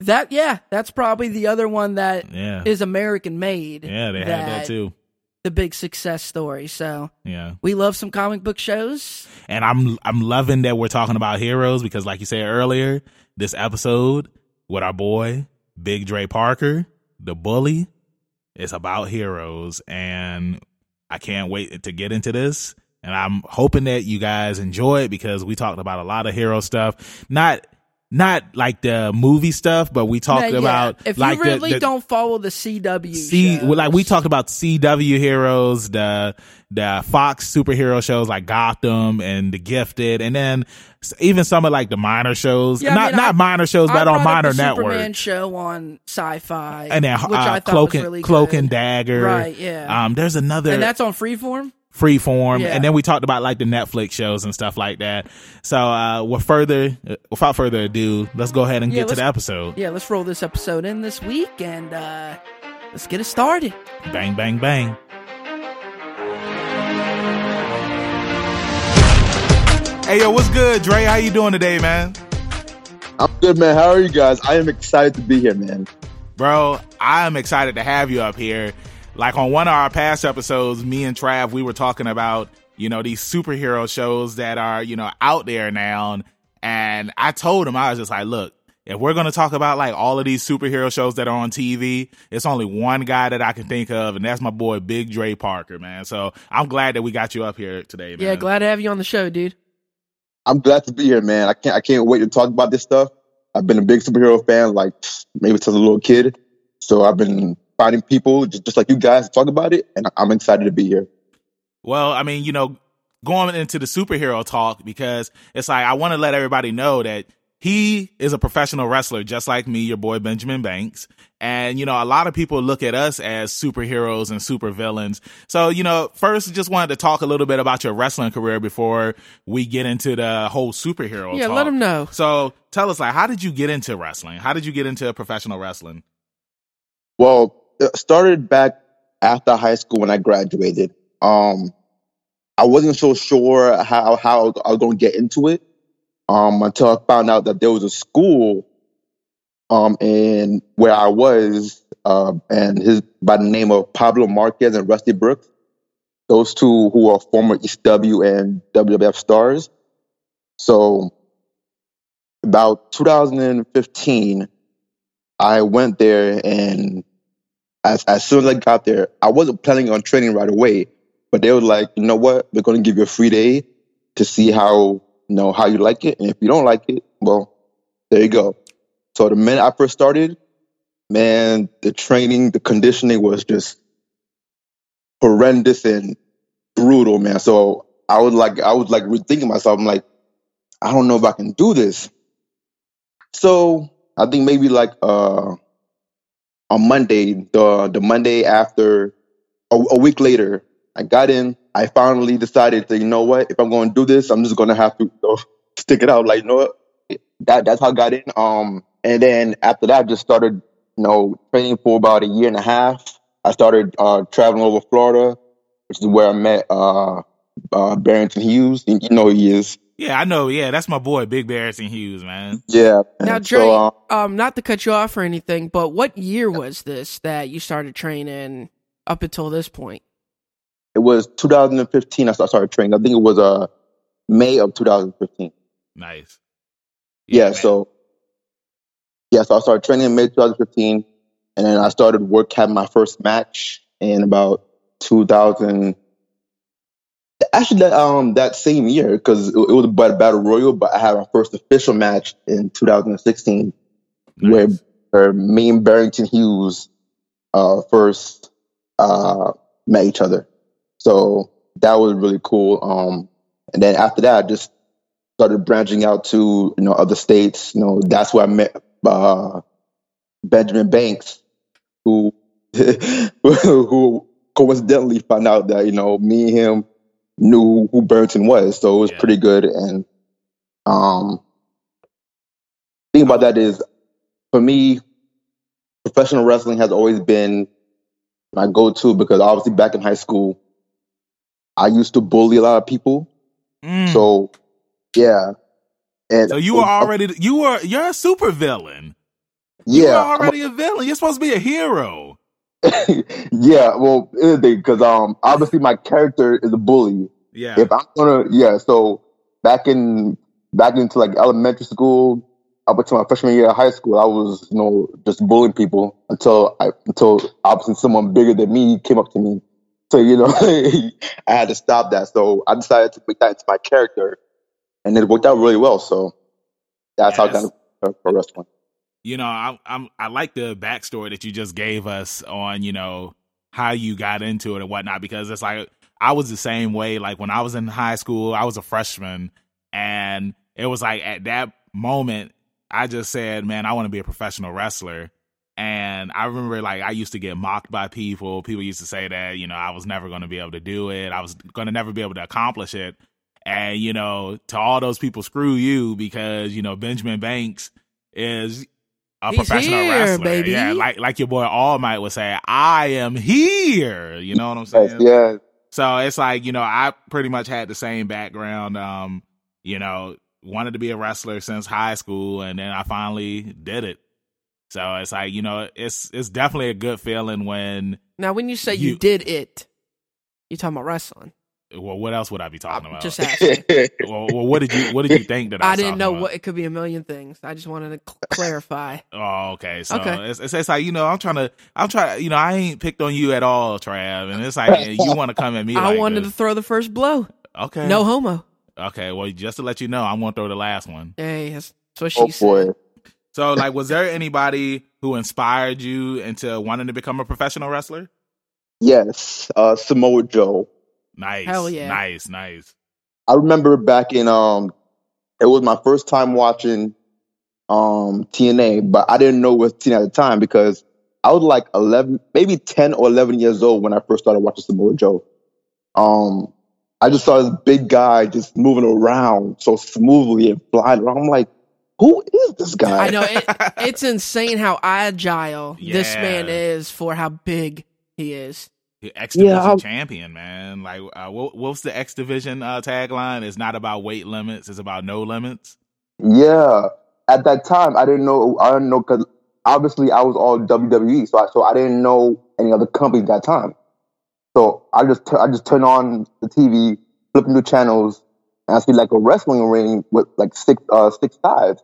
that yeah, that's probably the other one that Yeah, is American made. yeah, they had that too. The big success story. So Yeah, we love some comic book shows. and I'm I'm loving that we're talking about heroes because, like you said earlier, this episode with our boy Big Dre Parker, the bully, it's about heroes, and I can't wait to get into this. And I'm hoping that you guys enjoy it because we talked about a lot of hero stuff, not not like the movie stuff, but we talked yeah, about if like you really the, don't follow the CW, C shows, like we talked about CW heroes, the the Fox superhero shows like Gotham and The Gifted, and then even some of like the minor shows, Yeah, I not mean, not I- minor shows, I but on minor the Superman show on Sci-Fi, And then which uh, I thought Cloak was and really Cloak and Dagger, Right, yeah. Um, there's another and that's on Freeform. Freeform, Yeah. and then we talked about like the Netflix shows and stuff like that. So, uh, with further, without further ado, let's go ahead and Yeah, get to the episode. Yeah, let's roll this episode in this week and uh let's get it started. Bang, bang, bang. Hey yo, what's good, Dre? How you doing today, man? I'm good, man. How are you guys? I am excited to be here, man. Bro, I'm excited to have you up here. Like on one of our past episodes, me and Trav, we were talking about, you know, these superhero shows that are, you know, out there now. And I told him, I was just like, look, if we're going to talk about like all of these superhero shows that are on TV, it's only one guy that I can think of, and that's my boy, Big Dre Parker, man. So I'm glad that we got you up here today, man. Yeah, glad to have you on the show, dude. I'm glad to be here, man. I can't I can't wait to talk about this stuff. I've been a big superhero fan, like maybe since a little kid. So I've been finding people just, just like you guys to talk about it, and I'm excited to be here. Well, I mean, you know, going into the superhero talk because it's like I want to let everybody know that he is a professional wrestler just like me, your boy Benjamin Banks. And you know, a lot of people look at us as superheroes and supervillains. So, you know, first just wanted to talk a little bit about your wrestling career before we get into the whole superhero Yeah, talk. let them know. So, tell us like how did you get into wrestling? How did you get into professional wrestling? Well, it started back after high school when I graduated. Um, I wasn't so sure how how I was going to get into it um, until I found out that there was a school um, in where I was, uh, and his by the name of Pablo Marquez and Rusty Brooks. Those two who are former ECW and WWF stars. So, about 2015, I went there, and as as soon as I got there, I wasn't planning on training right away. But they were like, you know what? We're going to give you a free day to see how you know how you like it, and if you don't like it, well, there you go. So the minute I first started, man, the training, the conditioning was just horrendous and brutal, man. So I was like, I was like rethinking myself. I'm like, I don't know if I can do this. So I think maybe like uh on Monday, the the Monday after a, a week later, I got in. I finally decided to, you know what, if I'm going to do this, I'm just going to have to you know, stick it out. Like, you know what, that that's how I got in. Um, and then after that, I just started, you know, training for about a year and a half. I started uh, traveling over Florida, which is where I met uh, uh, Barrington Hughes. You, know he is. Yeah, I know. Yeah, that's my boy, Big Barrington Hughes, man. Yeah. Now, and Dre, so, uh, um, not to cut you off or anything, but what year was this that you started training up until this point? it was 2015. I started training. I think it was uh May of 2015. Nice. Yeah. man. so yeah, so I started training in May 2015, and then I started work having my first match in about 2000. Actually, that um that same year because it, it was a battle royal, but I had my first official match in 2016 where, where me and Barrington Hughes uh first uh met each other. So that was really cool. Um, and then after that, I just started branching out to you know other states. You know, that's where I met uh, Benjamin Banks, who who coincidentally found out that you know me and him knew who Burton was. So it was Yeah. pretty good. And um, thing about that is, for me, professional wrestling has always been my go-to because obviously back in high school, I used to bully a lot of people. Mm. So yeah, and So you were already you were you're a super villain. yeah, You were I'm a- already a villain. You're supposed to be a hero. yeah. Well, because um, obviously my character is a bully. Yeah. If I'm gonna, yeah. So back in back into like elementary school up until my freshman year of high school, I was you know just bullying people until I until obviously someone bigger than me came up to me. So you know, I had to stop that. So I decided to make that into my character, and it worked out really well. So that's how I got Yes. into pro wrestling. You know, I, I'm I like the backstory that you just gave us on you know how you got into it and whatnot because it's like I was the same way. Like when I was in high school, I was a freshman, and it was like at that moment I just said, "Man, I want to be a professional wrestler." And I remember like I used to get mocked by people. People used to say that, you know, I was never going to be able to do it. I was going to never be able to accomplish it. And, you know, to all those people, screw you because, you know, Benjamin Banks is a He's professional here, wrestler. baby. Yeah, like like your boy All Might would say, I am here. You know what I'm Yes, saying? yeah, So it's like, you know, I pretty much had the same background. Um, you know, wanted to be a wrestler since high school and then I finally did it. So it's like, you know, it's it's definitely a good feeling when Now, when you say you, You- did it, you talking about wrestling? Well, what else would I be talking I'm about? just asking. well, well, what did you what did you think that I, I was didn't know about? what it could be a million things. I just wanted to cl- clarify. Oh, okay. So Okay. It's, it's it's like you know I'm trying to I'm trying you know I ain't picked on you at all, Trav, and it's like you want to come at me. I like wanted this. to throw the first blow. Okay. No homo. Okay. Well, just to let you know, I'm gonna throw the last one. Hey, that's, that's what she oh said. boy. So, like, was there anybody who inspired you into wanting to become a professional wrestler? Yes, uh, Samoa Joe. Nice. Hell yeah. Nice. Nice. I remember back in um, it was my first time watching um TNA, but I didn't know it was TNA at the time because I was like eleven, maybe ten or eleven years old when I first started watching Samoa Joe. Um, I just saw this big guy just moving around so smoothly and flying around. I'm like, who is this guy? I know it, it's insane how agile this man is for how big he is. X Division Yeah, champion, man. Like, uh, what, what's the X Division uh, tagline? It's not about weight limits; it's about no limits. Yeah, at that time I didn't know. I didn't know because obviously I was all WWE, so I, so I didn't know any other company at that time. So I just tu- I just turn on the TV, flipping through channels, and I see like a wrestling ring with like six uh six sides.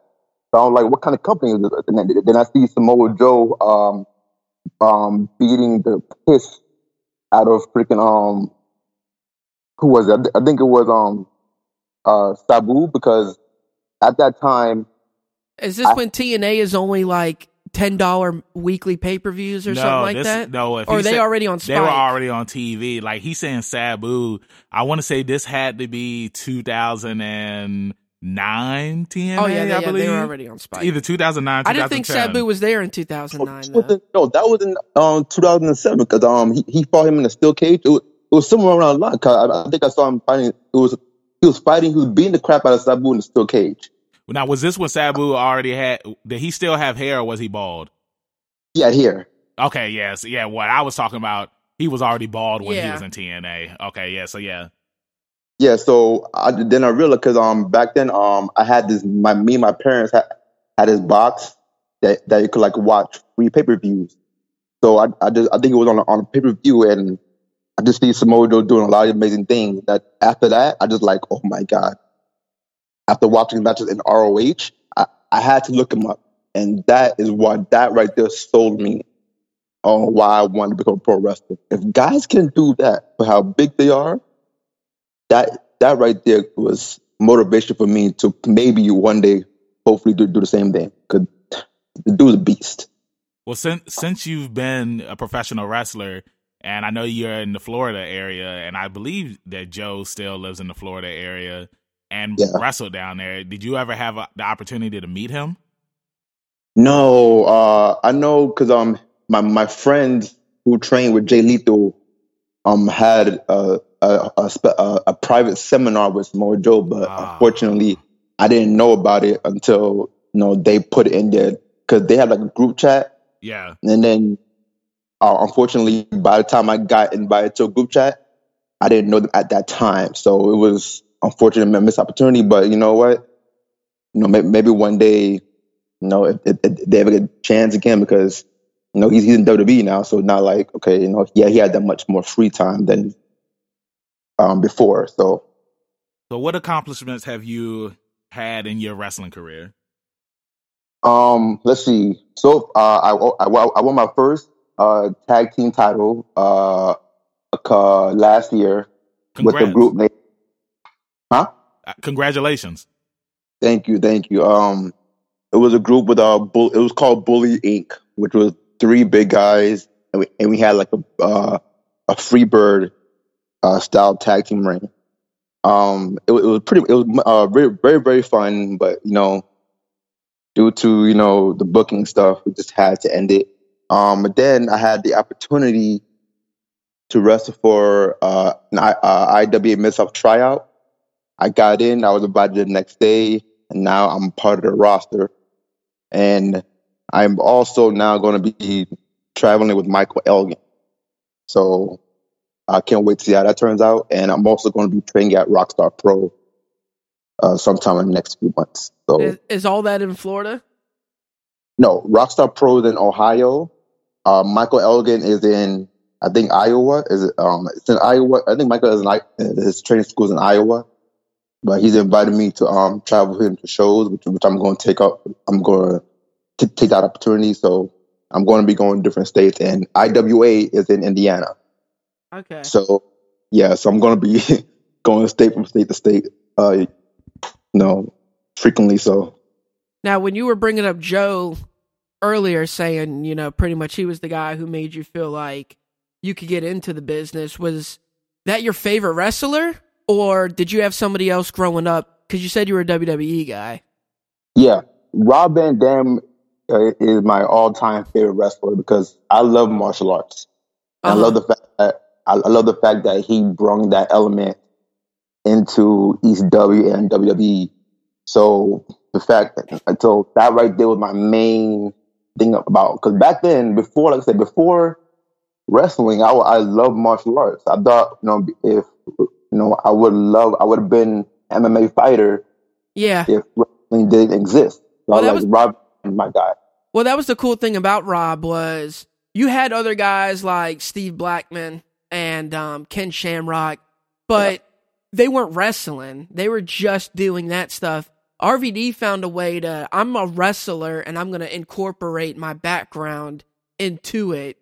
So I was like, what kind of company is this? And then, then I see Samoa Joe um um beating the piss out of freaking um who was it? I think it was um uh Sabu because at that time Is this I- when TNA is only like ten dollar weekly pay per views or no, something like this, that? no. If or are they said- already on Spike? They were already on TV. Like he's saying Sabu. I want to say this had to be 2009 TNA. oh yeah, they, I yeah, believe. they were already on Spike. Either 2009. I didn't think Sabu was there in Oh, 2009. this no, that was in um 2007 because um he, he fought him in a steel cage. It was, it was somewhere around the line. 'cause I, I think I saw him fighting. It was he was fighting. He was beating the crap out of Sabu in a steel cage. Now, was this when Sabu already had? Did he still have hair, or was he bald? Yeah, here. Okay, yes, yeah. What I was talking about, he was already bald when he was in TNA. Okay, yeah. So yeah, Yeah, so I, then I realized because um back then um I had this my me and my parents had had this box that that you could like watch free pay per views. So I I just I think it was on a, on a pay per view and I just see Samoa Joe doing a lot of amazing things. That after that I just like oh my god. After watching matches in ROH, I, I had to look him up, and that is what that right there sold me on why I wanted to become a pro wrestler. If guys can do that for how big they are, that that right there was motivation for me to maybe one day hopefully do, do the same thing. Cause the dude's a beast. Well, since since you've been a professional wrestler, and I know you're in the Florida area, and I believe that Joe still lives in the Florida area and Yeah. wrestled down there. Did you ever have a, the opportunity to meet him? No, uh, I know because um my my friend who trained with Jay Lethal um had a a, a, a, a private seminar with Samoa Joe, but Ah. unfortunately I didn't know about it until you know they put it in there because they had like a group chat Yeah. And then, uh, unfortunately, by the time I got invited to a group chat, I didn't know them at that time. So it was unfortunate a missed opportunity. But you know what? You know, maybe, maybe one day, you know, if, if, if they ever get a chance again, because you know he's he's in WWE now, so not like okay, you know, yeah, he had that much more free time than um before. So So, what accomplishments have you had in your wrestling career? Um, let's see. So uh, I, I I won my first uh tag team title uh, uh last year with the Congrats. group name. Huh? Uh, Congratulations. Thank you, thank you. Um, it was a group with uh, bull, it was called Bully Inc., which was three big guys, and we, and we had like a uh, a Freebird uh, style tag team ring. Um, it, it was pretty, it was uh, very, very, very fun, but you know, due to you know the booking stuff, we just had to end it. Um, but then I had the opportunity to wrestle for uh, an I, uh, IWA Mid tryout. I got in. I was invited the next day, and now I'm part of the roster. And I'm also now going to be traveling with Michael Elgin. So I can't wait to see how that turns out. And I'm also going to be training at Rockstar Pro uh, sometime in the next few months. So Is, is all that in Florida? no, Rockstar Pro is in Ohio. Uh, Michael Elgin is in, I think Iowa. Is it? Um, it's in Iowa. I think Michael is in his training school is in Iowa, but he's invited me to um travel with him to shows, which which I'm going to take up. I'm going to take that opportunity. So I'm going to be going to different states, and IWA is in Indiana. Okay. So yeah, so I'm going to be going state from state to state. Uh, you know, frequently. So Now, when you were bringing up Joe earlier, saying, you know, pretty much he was the guy who made you feel like you could get into the business, was that your favorite wrestler? Or did you have somebody else growing up? Because you said you were a WWE guy. Yeah, Rob Van Dam uh, is my all-time favorite wrestler because I love martial arts. And I love the fact that I, I love the fact that he brought that element into ECW and WWE. So the fact that so that right there was my main thing about because back then, before like I said, before wrestling, I I love martial arts. I thought you know if you know I would love I would have been MMA fighter Yeah. if wrestling didn't exist. So Well, I was- Rob my guy. Well, that was the cool thing about Rob was you had other guys like Steve Blackman and um, Ken Shamrock, but they weren't wrestling. They were just doing that stuff. RVD found a way to. I'm a wrestler, and I'm going to incorporate my background into it,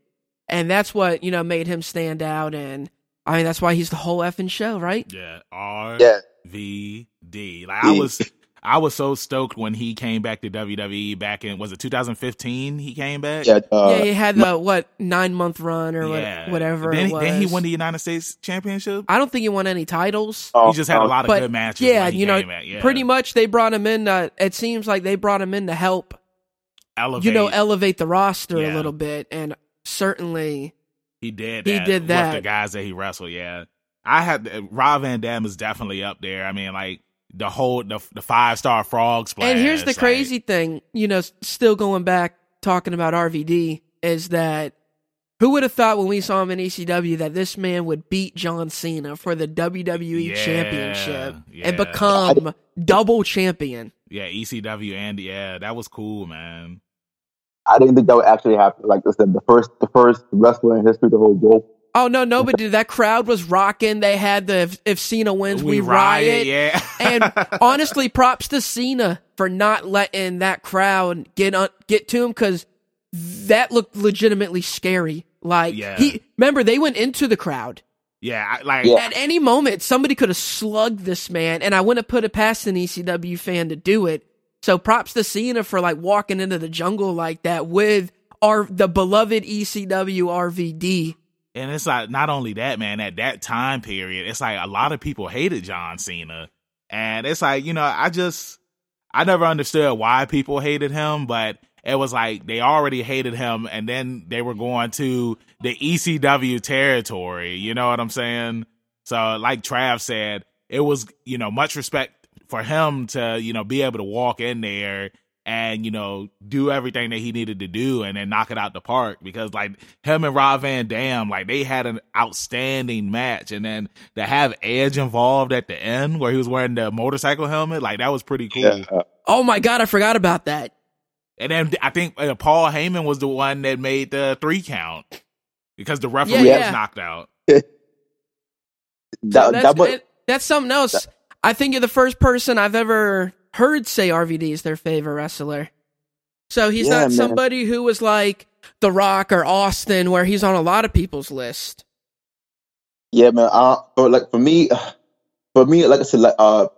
and that's what you know made him stand out. And I mean, that's why he's the whole effing show, right? Yeah. R Yeah, V D. Like I was I was so stoked when he came back to WWE back in was it 2015 he came back? yeah. Uh, yeah, he had the what nine month run or what, whatever Then, it was. then he won the United States Championship. I don't think he won any titles. oh, he just had a oh, lot of but good matches. yeah, when he you know, back. Yeah. pretty much they brought him in. To, it seems like they brought him in to help, elevate. you know, elevate the roster Yeah. a little bit, and certainly, he did. he That did with that. the guys that he wrestled. Yeah, I had Rob Van Dam is definitely up there. I mean, like the whole the, the five star frog splash. And here's the like- crazy thing, you know, still going back talking about RVD is that who would have thought when we saw him in ECW that this man would beat John Cena for the WWE Yeah, championship yeah. and become double champion? Yeah, ECW and yeah, that was cool, man. I didn't think that would actually happen. Like I said, the first the first wrestler in history to hold both. Oh no, nobody but dude, that crowd was rocking. They had the if, if Cena wins, we, riot. yeah. and honestly, props to Cena for not letting that crowd get on, get to him because that looked legitimately scary. Like Yeah. he remember they went into the crowd. yeah, like Yeah. At any moment, somebody could have slugged this man, and I wouldn't put it past an ECW fan to do it. So props to Cena for like walking into the jungle like that with our the beloved ECW RVD. And it's like not only that, man, at that time period, it's like a lot of people hated John Cena. And it's like, you know, I just I never understood why people hated him, but it was like they already hated him and then they were going to the ECW territory, you know what I'm saying? So like Trav said, it was, you know, much respect for him to, you know, be able to walk in there and you know do everything that he needed to do and then knock it out the park because like him and Rob Van Dam like they had an outstanding match and then to have Edge involved at the end where he was wearing the motorcycle helmet like that was pretty cool. Yeah. Oh my god, I forgot about that. And then I think uh, Paul Heyman was the one that made the three count because the referee Yeah, yeah. was knocked out. So that's, that was, that's something else. I think you're the first person I've ever heard say RVD is their favorite wrestler. So he's Yeah, not man. somebody who was like The Rock or Austin, where he's on a lot of people's list. yeah, man. Uh, but like for me, for me, like I said, like uh,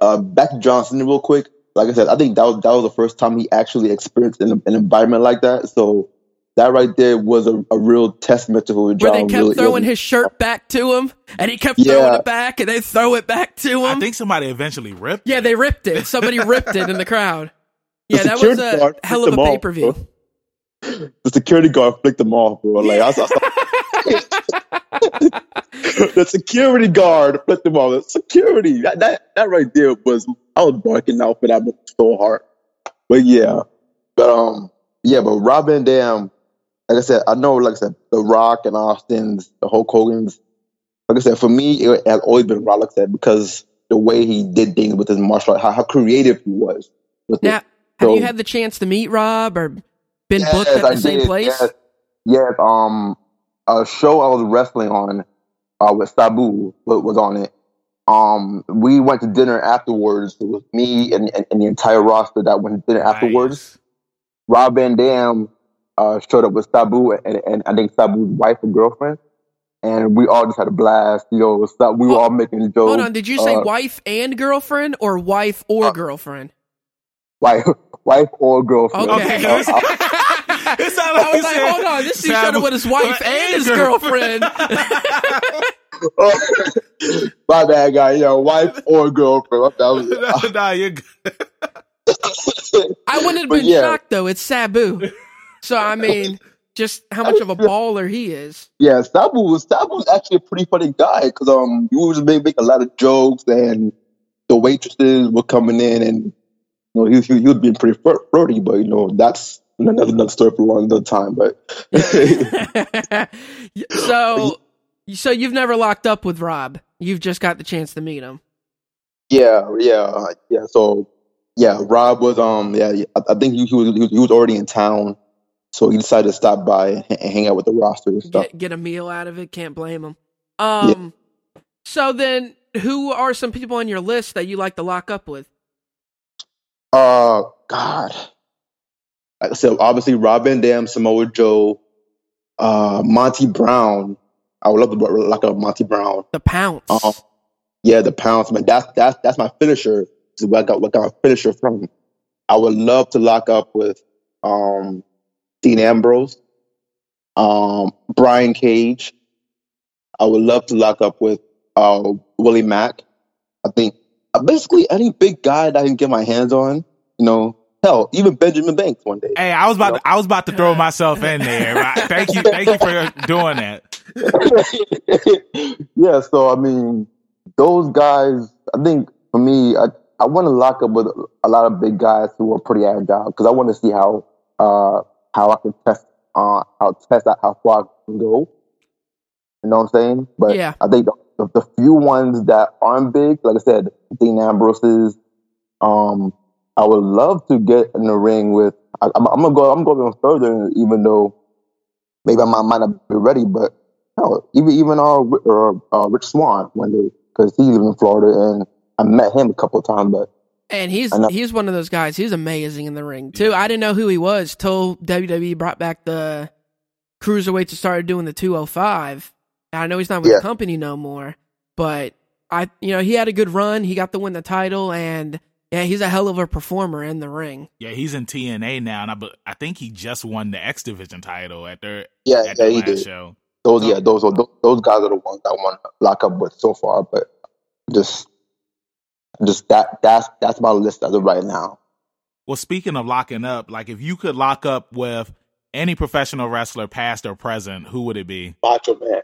uh, back to John Cena real quick. Like I said, I think that was that was the first time he actually experienced an, an environment like that. So that right there was a, a real testament to who Where they kept really throwing is. his shirt back to him, and he kept Yeah. throwing it back, and they throw it back to him. I think somebody eventually ripped. yeah, they ripped it. Somebody ripped it in the crowd. Yeah, that was security a guard hell flipped of a them off, pay per view. The security guard flicked them off, bro. Like I, I, the security guard flipped them off. The security that, that that right there was I was barking out for that one so hard. But yeah, but um yeah, but Rob Van Dam, like I said, I know like I said, The Rob and Austin's, the Hulk Hogan's. Like I said, for me, it has always been Rock. Like I said, because the way he did things with his martial art, how, how creative he was. Now, it. have you had the chance to meet Rob or been Yes, booked at I the same did. place? Yes, yes. Um, a show I was wrestling on, uh, with Sabu wa- was on it. Um, we went to dinner afterwards. It was me and, and, and the entire roster that went to dinner afterwards. Rob Van Dam uh, showed up with Sabu and, and I think Sabu's wife and girlfriend, and we all just had a blast. You know, it we were Hold- all making jokes. Hold on, did you say uh, wife and girlfriend or wife or uh, girlfriend? wife, wife or girlfriend? Okay. Okay, Uh, good. uh, it sounded I like was like, said hold on, this dude showed Sabu- up with his wife and his girlfriend. My bad, guy. You know, wife or girlfriend. That was, no, no, you're good. I wouldn't have been yeah. shocked though. It's Sabu. So I mean, just how much of a baller he is. yeah, Sabu was was actually a pretty funny guy because um he was make, make a lot of jokes and the waitresses were coming in and you know he he, he was being pretty flirt- flirty, but you know that's another another story for a long another time. But so, so you've never locked up with Rob. You've just got the chance to meet him. yeah, yeah, yeah. So yeah, Rob was um yeah I, I think he he was he was already in town, so he decided to stop by and, hang out with the roster and stuff. Get, get a meal out of it. Can't blame him. Um. So then, who are some people on your list that you like to lock up with? Uh, God. Like I said, obviously Rob Van Dam, Samoa Joe, uh, Monty Brown. I would love to lock up Monty Brown. The Pounce. Um, yeah, the Pounce, man. That's that's that's my finisher. This is where I got what got my finisher from. I would love to lock up with um, Dean Ambrose, um, Brian Cage. I would love to lock up with uh, Willie Mack. I think uh, basically any big guy that I can get my hands on. You know, hell, even Benjamin Banks one day. Hey, I was about to, I was about to throw myself in there. Right? Thank you, thank you for doing that. yeah, so I mean, those guys. I think for me, I, I want to lock up with a lot of big guys who are pretty agile because I want to see how uh how I can test uh how test out how far I can go. You know what I'm saying? But Yeah. I think the, the, the few ones that aren't big, like I said, Dean Ambroses. Um, I would love to get in the ring with. I, I'm, I'm gonna go. I'm going further, even though maybe I might, might not be ready. But no, even even uh, uh, uh Rich Swann one day because he lives in Florida and I met him a couple of times. But And he's I he's one of those guys. He's amazing in the ring too. I didn't know who he was till WWE brought back the cruiserweights and started doing the 205. I know he's not with Yeah. the company no more, but I you know he had a good run. He got to win the title, and yeah, he's a hell of a performer in the ring. Yeah, he's in TNA now, and I, but I think he just won the X Division title at their yeah, at yeah, their he did. show. Those yeah, those are those, those guys are the ones I want to lock up with so far. But just just that that's that's my list as of right now. Well, speaking of locking up, like if you could lock up with any professional wrestler, past or present, who would it be? Macho Man.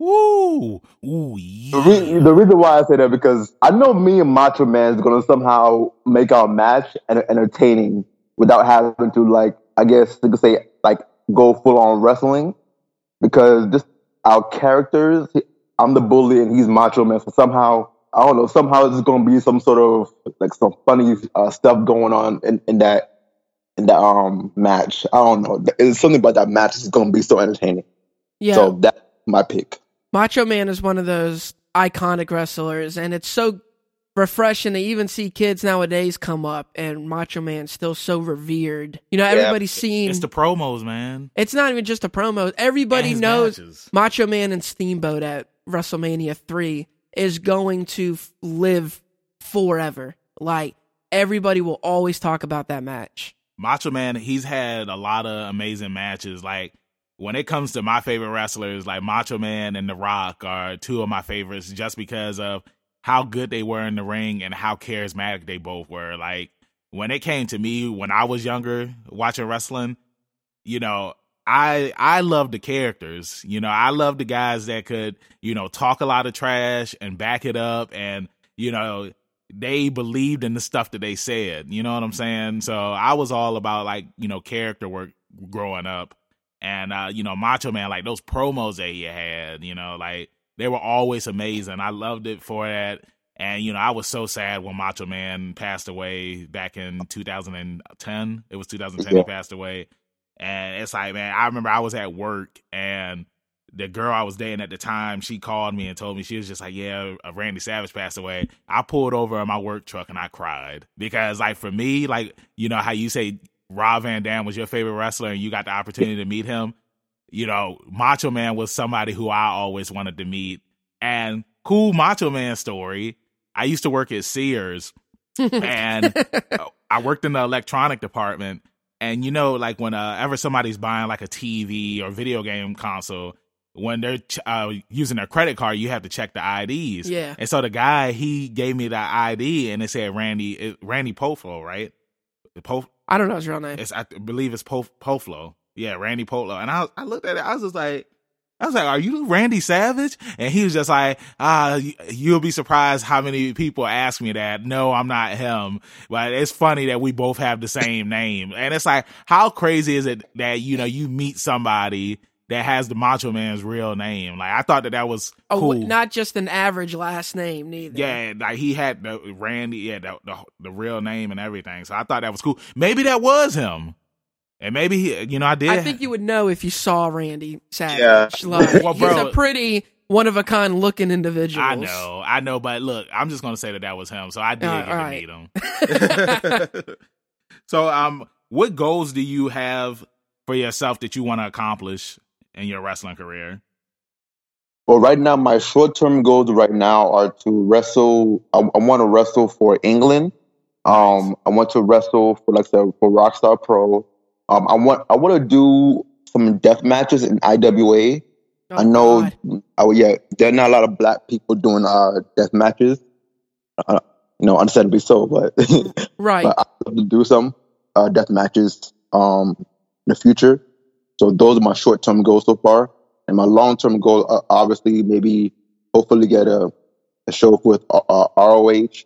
Woo, ooh, The, re- the reason why I say that because I know me and Macho Man is gonna somehow make our match en- entertaining without having to like I guess you could say like go full on wrestling because just our characters. I'm the bully and he's Macho Man. So somehow I don't know. Somehow there's gonna be some sort of like some funny uh, stuff going on in, in that in that um match. I don't know. It's something about that match is gonna be so entertaining. Yeah, So that's my pick. Macho Man is one of those iconic wrestlers, and it's so refreshing to even see kids nowadays come up, and Macho Man's still so revered. You know, everybody's seen. It's the promos, man. It's not even just the promo. Everybody knows matches. Macho Man and Steamboat at WrestleMania 3 is going to f- live forever. Like, everybody will always talk about that match. Macho Man, he's had a lot of amazing matches. Like when it comes to my favorite wrestlers, like Macho Man and The Rock are two of my favorites just because of how good they were in the ring and how charismatic they both were. Like when it came to me when I was younger watching wrestling, you know, I I love the characters. You know, I love the guys that could, you know, talk a lot of trash and back it up and, you know, they believed in the stuff that they said. You know what I'm saying? So I was all about like, you know, character work growing up. And uh, you know, Macho Man, like those promos that he had, you know, like they were always amazing. I loved it for that. And you know, I was so sad when Macho Man passed away back in 2010. It was 2010 Yeah. he passed away. And it's like, man, I remember I was at work and the girl I was dating at the time, she called me and told me she was just like, "Yeah, uh, Randy Savage passed away." I pulled over in my work truck and I cried because, like, for me, like, you know how you say Rob Van Dam was your favorite wrestler and you got the opportunity to meet him. You know, Macho Man was somebody who I always wanted to meet. And cool Macho Man story. I used to work at Sears and I worked in the electronic department. And you know, like when uh, ever somebody's buying like a TV or video game console, when they're ch- uh, using their credit card, you have to check the IDs. Yeah. And so the guy he gave me the ID, and it said Randy it, Randy Poflo, right? Pof, I don't know his real name. it's I believe it's Pof, Poflo. Yeah, Randy Polo. And I I looked at it, I was just like. I was like, "Are you Randy Savage?" And he was just like, "Ah, you- you'll be surprised how many people ask me that. No, I'm not him." But it's funny that we both have the same name, and it's like, how crazy is it that you know you meet somebody that has the Macho Man's real name? Like, I thought that that was Oh, cool. not just an average last name, neither. Yeah, like he had the Randy, yeah, the, the the real name and everything. So I thought that was cool. Maybe that was him, and maybe he, you know, I did. I think you would know if you saw Randy Savage. Yeah. Like, Well, he's a pretty one of a kind looking individual. I know, I know, but look, I'm just gonna say that that was him. So I did Uh, get alright. to meet him. so, um, what goals do you have for yourself that you want to accomplish in your wrestling career? Well, right now, my short term goals right now are to wrestle. I, I want to wrestle for Elgin. Um, I want to wrestle for like I said, for Rockstar Pro. Um, I want I want to do some death matches in IWA. Oh, I know. Oh yeah, there are not a lot of black people doing uh death matches. Uh, you know, understandably so, but Right. but I'd love to do some uh, death matches um, in the future. So those are my short term goals so far, and my long term goal, uh, obviously, maybe hopefully get a, a show with uh, uh, ROH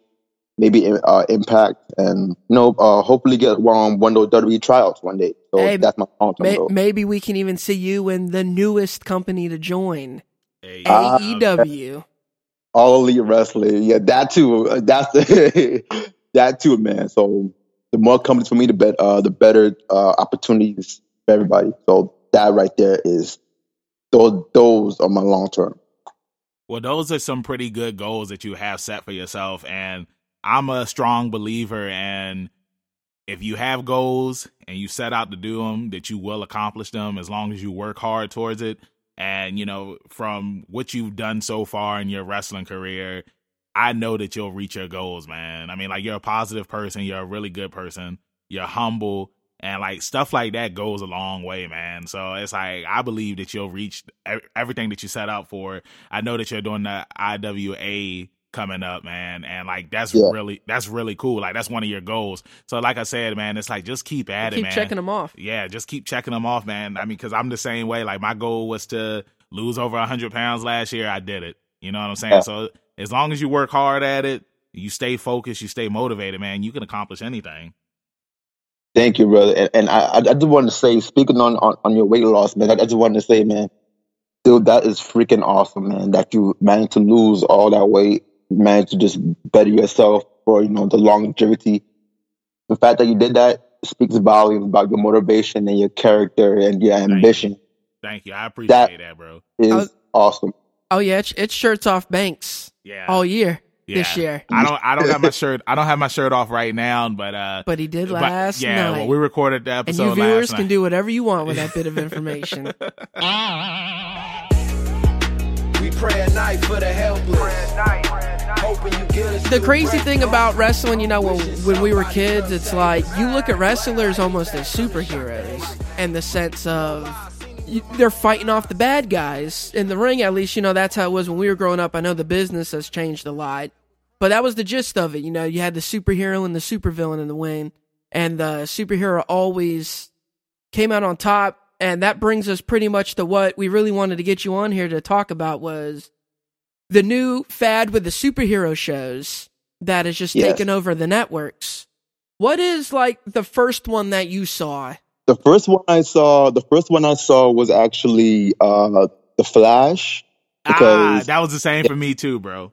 maybe uh, Impact, and you know, uh, hopefully get one one of those WWE tryouts one day. So Hey, that's my long term May- goal. maybe we can even see you in the newest company to join, Hey, Ah, AEW. All elite wrestling, yeah, that too. uh, That's the that too, man. So the more companies for me, the better, uh, the better uh, opportunities for everybody. So that right there is those those are my long term. Well, those are some pretty good goals that you have set for yourself. And I'm a strong believer and if you have goals and you set out to do them, that you will accomplish them as long as you work hard towards it. And, you know, from what you've done so far in your wrestling career, I know that you'll reach your goals, man. I mean, like, you're a positive person, you're a really good person, you're humble, and like stuff like that goes a long way, man. So it's like I believe that you'll reach everything that you set out for. I know that you're doing the IWA coming up, man, and like that's Yeah. really that's really cool. Like that's one of your goals. So like I said, man, it's like just keep at it, Keep man. checking them off. Yeah, just keep checking them off, man. I mean, because I'm the same way. Like my goal was to lose over hundred pounds last year. I did it. You know what I'm saying? Yeah. So as long as you work hard at it, you stay focused, you stay motivated, man. You can accomplish anything. Thank you, brother. And, and I, I I just wanted to say, speaking on, on, on your weight loss, man, I, I just want to say, man, dude, that is freaking awesome, man. That you managed to lose all that weight, managed to just better yourself for you know the longevity. The fact that you did that speaks volumes about your motivation and your character and your you. ambition. Thank you. I appreciate that, bro. Is I was- awesome. Oh yeah, it's, it's shirts off Banks Yeah. all year yeah. this year. I don't I don't have my shirt I don't have my shirt off right now, but uh But he did but, last yeah, night. well, we recorded the episode. and episode you viewers last can night. do whatever you want with that bit of information. We pray at night for the helpless. The crazy thing about wrestling, you know, when, when we were kids, it's like you look at wrestlers almost as superheroes in the sense of they're fighting off the bad guys in the ring. At least, you know, that's how it was when we were growing up. I know the business has changed a lot, but that was the gist of it. You know, you had the superhero and the supervillain in the wing, and the superhero always came out on top. And that brings us pretty much to what we really wanted to get you on here to talk about was the new fad with the superhero shows that has just Yes. taken over the networks. What is like the first one that you saw? The first one I saw, the first one I saw was actually uh, the Flash. ah, because- that was the same for me too, bro.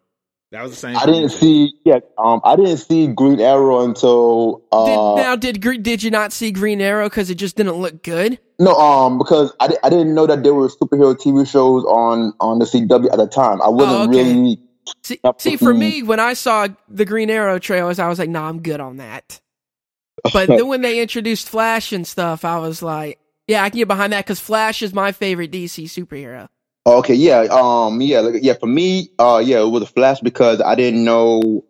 That was the same I didn't too. see yeah, um, I didn't see Green Arrow until uh, Did, now, did Gre- did you not see Green Arrow because it just didn't look good? no, um, because I, I didn't know that there were superhero TV shows on on the CW at the time. I wasn't Oh, okay. really See, see for me, when I saw the Green Arrow trailers, I was like, "Nah, I'm good on that." But then when they introduced Flash and stuff, I was like, "Yeah, I can get behind that because Flash is my favorite DC superhero." Okay. Yeah, um, yeah, like, yeah. For me, uh, yeah, it was a Flash because I didn't know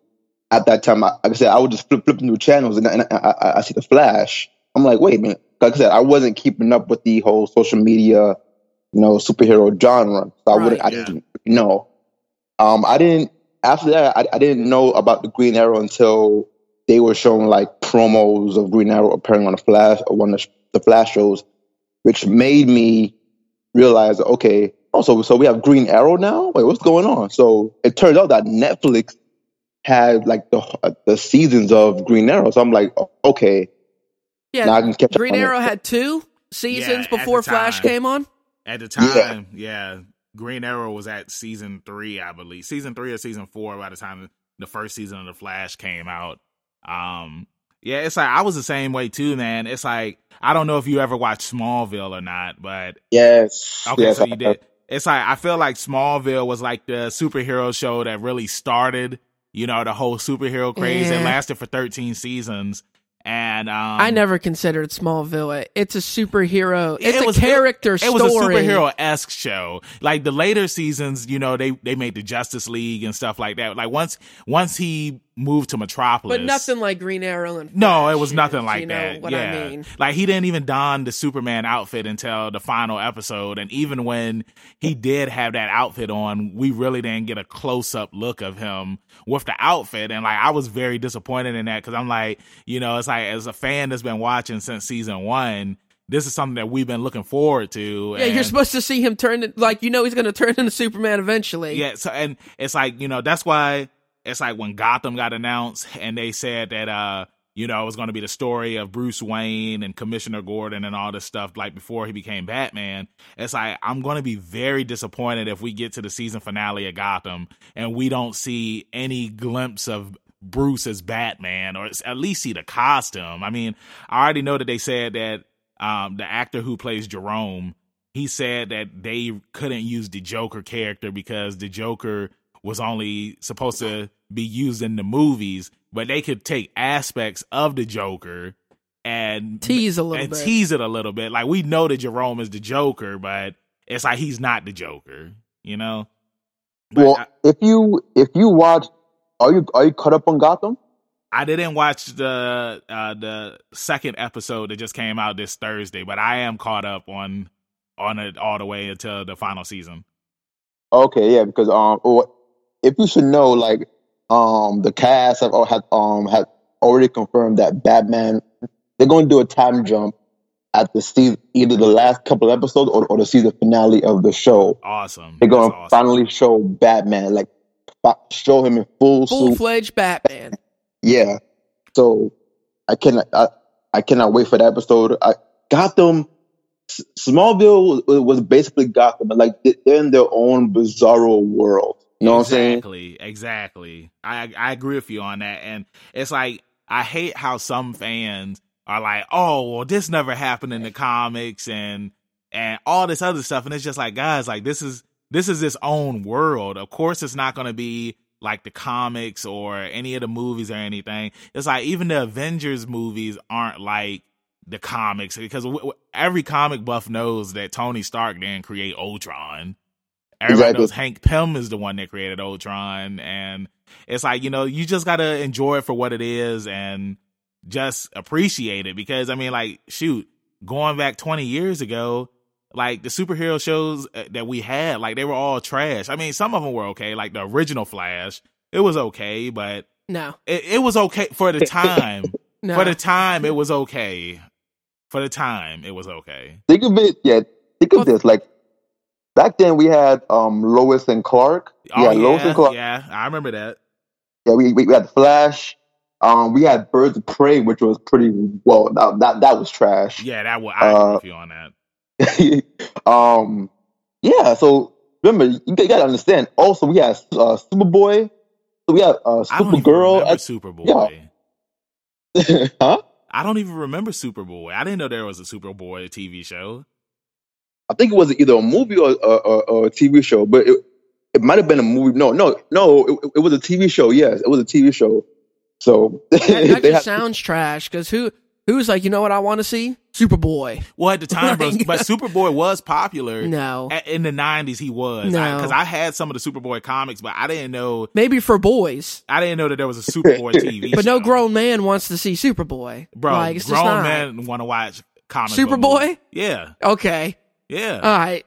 at that time. I, like I said, I would just flip flipping through channels and, I- and I, I, I see the Flash. I'm like, wait a minute. Like I said, I wasn't keeping up with the whole social media, you know, superhero genre. So I wouldn't. I yeah. didn't know. Um, I didn't. After that, I, I didn't know about the Green Arrow until they were showing like promos of Green Arrow appearing on the Flash or one of the, the Flash shows, which made me realize, okay, also, so so we have Green Arrow now. Wait, what's going on? So it turns out that Netflix had like the the seasons of Green Arrow. So I'm like, oh, okay, Yeah, now I can catch Green up Arrow it. had two seasons Yeah, before Flash came on. At the time, yeah. Green Arrow was at season three, I believe. Season three or season four by the time the first season of The Flash came out. Um, yeah, it's like I was the same way too, man. It's like I don't know if you ever watched Smallville or not, but Yes. Okay, yes, so I- you did. It's like I feel like Smallville was like the superhero show that really started, you know, the whole superhero craze. It Yeah. lasted for 13 seasons, and um, I never considered Smallville. It's a superhero. It's it a was- character It story. was a superhero esque show. Like the later seasons, you know, they they made the Justice League and stuff like that. Like once once he moved to Metropolis, but nothing like Green Arrow and No, it was nothing like you know that. What yeah. I mean, Like he didn't even don the Superman outfit until the final episode. And even when he did have that outfit on, we really didn't get a close up look of him with the outfit. And like I was very disappointed in that because I'm like, you know, it's like as a fan that's been watching since season one, this is something that we've been looking forward to. yeah, you're supposed to see him turn like you know he's going to turn into Superman eventually. yeah, so and it's like you know that's why it's like when Gotham got announced and they said that uh you know it was going to be the story of Bruce Wayne and Commissioner Gordon and all this stuff like before he became Batman. It's like I'm going to be very disappointed if we get to the season finale of Gotham and we don't see any glimpse of Bruce as Batman or at least see the costume. I mean, I already know that they said that um the actor who plays Jerome he said that they couldn't use the Joker character because the Joker was only supposed to be used in the movies, but they could take aspects of the Joker and Tease a little and bit. tease it a little bit. Like we know that Jerome is the Joker, but it's like he's not the Joker, you know. But Well, I, if you if you watch, are you are you caught up on Gotham? I didn't watch the uh the second episode that just came out this Thursday, but I am caught up on on it all the way until the final season. Okay, yeah, because um, or if you should know, like um, the cast have had um had already confirmed that Batman they're going to do a time jump at the season, either the last couple episodes or, or the season finale of the show. Awesome. They're going That's to awesome. finally show Batman, like show him in full full fledged Batman. Yeah. So I cannot I, I cannot wait for that episode. I, Gotham S- Smallville was, was basically Gotham, but like they're in their own bizarro world. Know what I'm saying? exactly, exactly. I I agree with you on that, and it's like I hate how some fans are like, "Oh, well, this never happened in the comics," and and all this other stuff, and it's just like, guys, like this is this is its own world. Of course, it's not going to be like the comics or any of the movies or anything. It's like even the Avengers movies aren't like the comics because w- w- every comic buff knows that Tony Stark didn't create Ultron. Everybody Exactly. knows Hank Pym is the one that created Ultron, and it's like you know you just gotta enjoy it for what it is and just appreciate it because I mean like shoot, going back twenty years ago, like the superhero shows uh, that we had, like they were all trash. I mean some of them were okay, like the original Flash, it was okay, but No, it, it was okay for the time. no. For the time, it was okay. For the time, it was okay. Think of it, yeah. Think of this, like back then we had um Lois and Clark. Oh yeah, yeah, Lois and Clark. yeah, I remember that. Yeah, we, we we had Flash. Um, we had Birds of Prey, which was pretty well. That that, that was trash. Yeah, that was. I Uh, with you on that. um, yeah. So remember, you got to understand. Also, we had uh, Superboy. So we had uh, I Supergirl. at- Superboy. huh? I don't even remember Superboy. I didn't know there was a Superboy TV show. I think it was either a movie or, or, or, or a TV show, but it, it might have been a movie. No, no, no. It, it was a TV show. Yes, it was a TV show. So that, that just had- sounds trash. Because who who's like, you know what I want to see? Superboy. Well, at the time, bro, but Superboy was popular. No, A- In the '90s, he was No. because I, had some of the Superboy comics, but I didn't know. maybe for boys, I didn't know that there was a Superboy TV. but no grown man wants to see Superboy. bro. like, it's just grown not. men want to watch comic Superboy? Yeah, Okay, yeah. all right.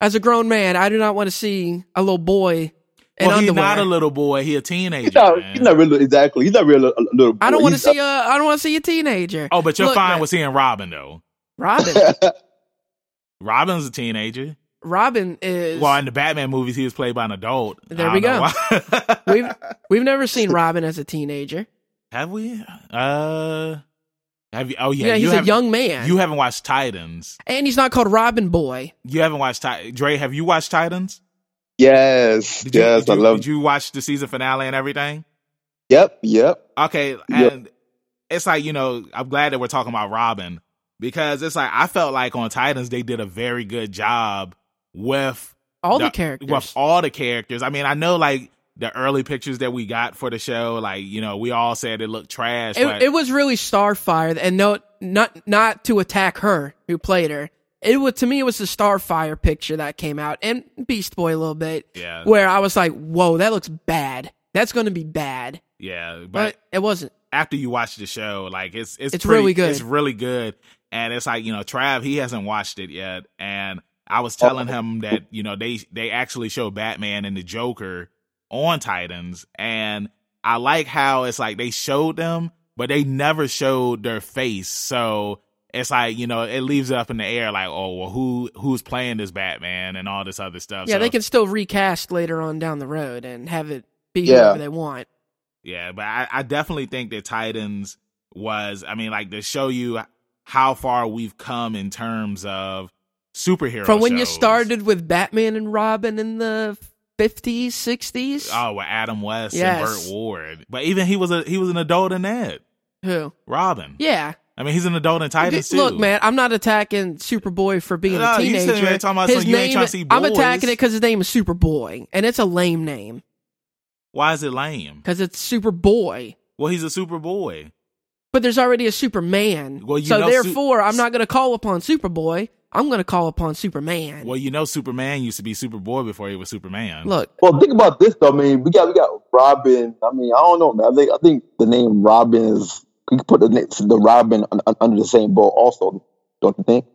As a grown man, I do not want to see a little boy in well, he's underwear. not a little boy. He a teenager. he's not, man. he's not really exactly. He's not really a, a little. I don't want to see a. I don't want to see a teenager. oh, but you're Look, fine man, with seeing Robin though. Robin. Robin's a teenager. Robin is. Well, in the Batman movies, he was played by an adult. There we don't know why. we've we've never seen Robin as a teenager. have we? Uh, have you? Oh yeah, Yeah, you he's a young man, You haven't watched Titans. and he's not called Robin Boy. You haven't watched Titans. Dre, have you watched Titans? yes, Did you, yes, did I love. Did you watch the season finale and everything? Yep, yep. Okay, and it's like you know, I'm glad that we're talking about Robin because it's like I felt like on Titans they did a very good job with All the, characters. with all the characters. I mean, I know like the early pictures that we got for the show, like you know, we all said it looked trash. but it, it was really Starfire, and no, not not to attack her who played her. It was to me, it was the Starfire picture that came out, and Beast Boy a little bit, yeah, where I was like, "Whoa, that looks bad. That's going to be bad." yeah, but But it wasn't. after you watch the show, like it's it's It's pretty- really good. It's really good, and it's like you know, Trav he hasn't watched it yet, and I was oh. telling him that you know they they actually show Batman and the Joker on Titans, and I like how it's like they showed them, but they never showed their face, so. It's like you know, it leaves it up in the air, like, oh, well, who who's playing this Batman and all this other stuff. Yeah, So- they can still recast later on down the road and have it be Yeah. whoever they want. Yeah, but I, I definitely think that Titans was, I mean, like to show you how far we've come in terms of superhero From when you started with Batman and Robin in the 50s, 60s. Oh, with Adam West and Yes. Burt Ward. But even he was a he was an adult in that. Who? Robin. Yeah. I mean, he's an adult in Titans too. Look, man, I'm not attacking Superboy for being No, a teenager. there talking about his you name, trying to see I'm attacking it because his name is Superboy, and it's a lame name Why is it lame? because it's Superboy. Well, he's a Superboy. But there's already a Superman. Well, you so know Su- therefore, I'm not going to call upon Superboy. I'm going to call upon Superman. Well, you know, Superman used to be Superboy before he was Superman. Look, Well, think about this though. I mean, we got we got Robin. I mean, I don't know, man. I think I think the name Robin is we could put the the Robin un, un- under the same boat. Also, don't you think?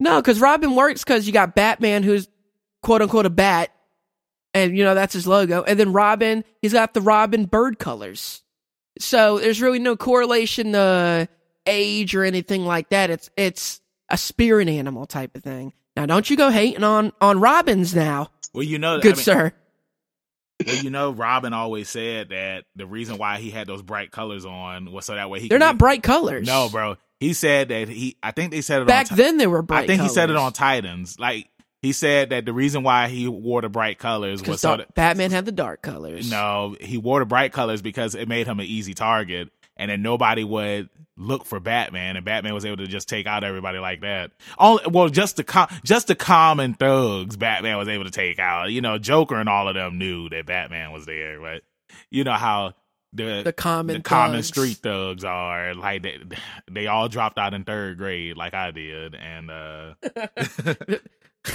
no, because Robin works because you got Batman, who's quote unquote a bat, and you know that's his logo, and then Robin, he's got the Robin bird colors. So there's really no correlation to age or anything like that. It's it's a spirit animal type of thing. Now, don't you go hating on on Robins now, Well, you know, good I mean, sir. Well, you know, Robin always said that the reason why he had those bright colors on was so that way he. They're not bright colors. No, bro. He said that he. I think they said it Back on. Then, they were bright. I think he said it on Titans. Like he said that the reason why he wore the bright colors was so that Batman had the dark colors. no, he wore the bright colors because it made him an easy target, and then nobody would look for Batman, and Batman was able to just take out everybody like that. Only, well, just the com- just the common thugs, Batman was able to take out. You know, Joker and all of them knew that Batman was there, but you know how the the common the common thugs. street thugs are like they, they all dropped out in third grade like I did, and uh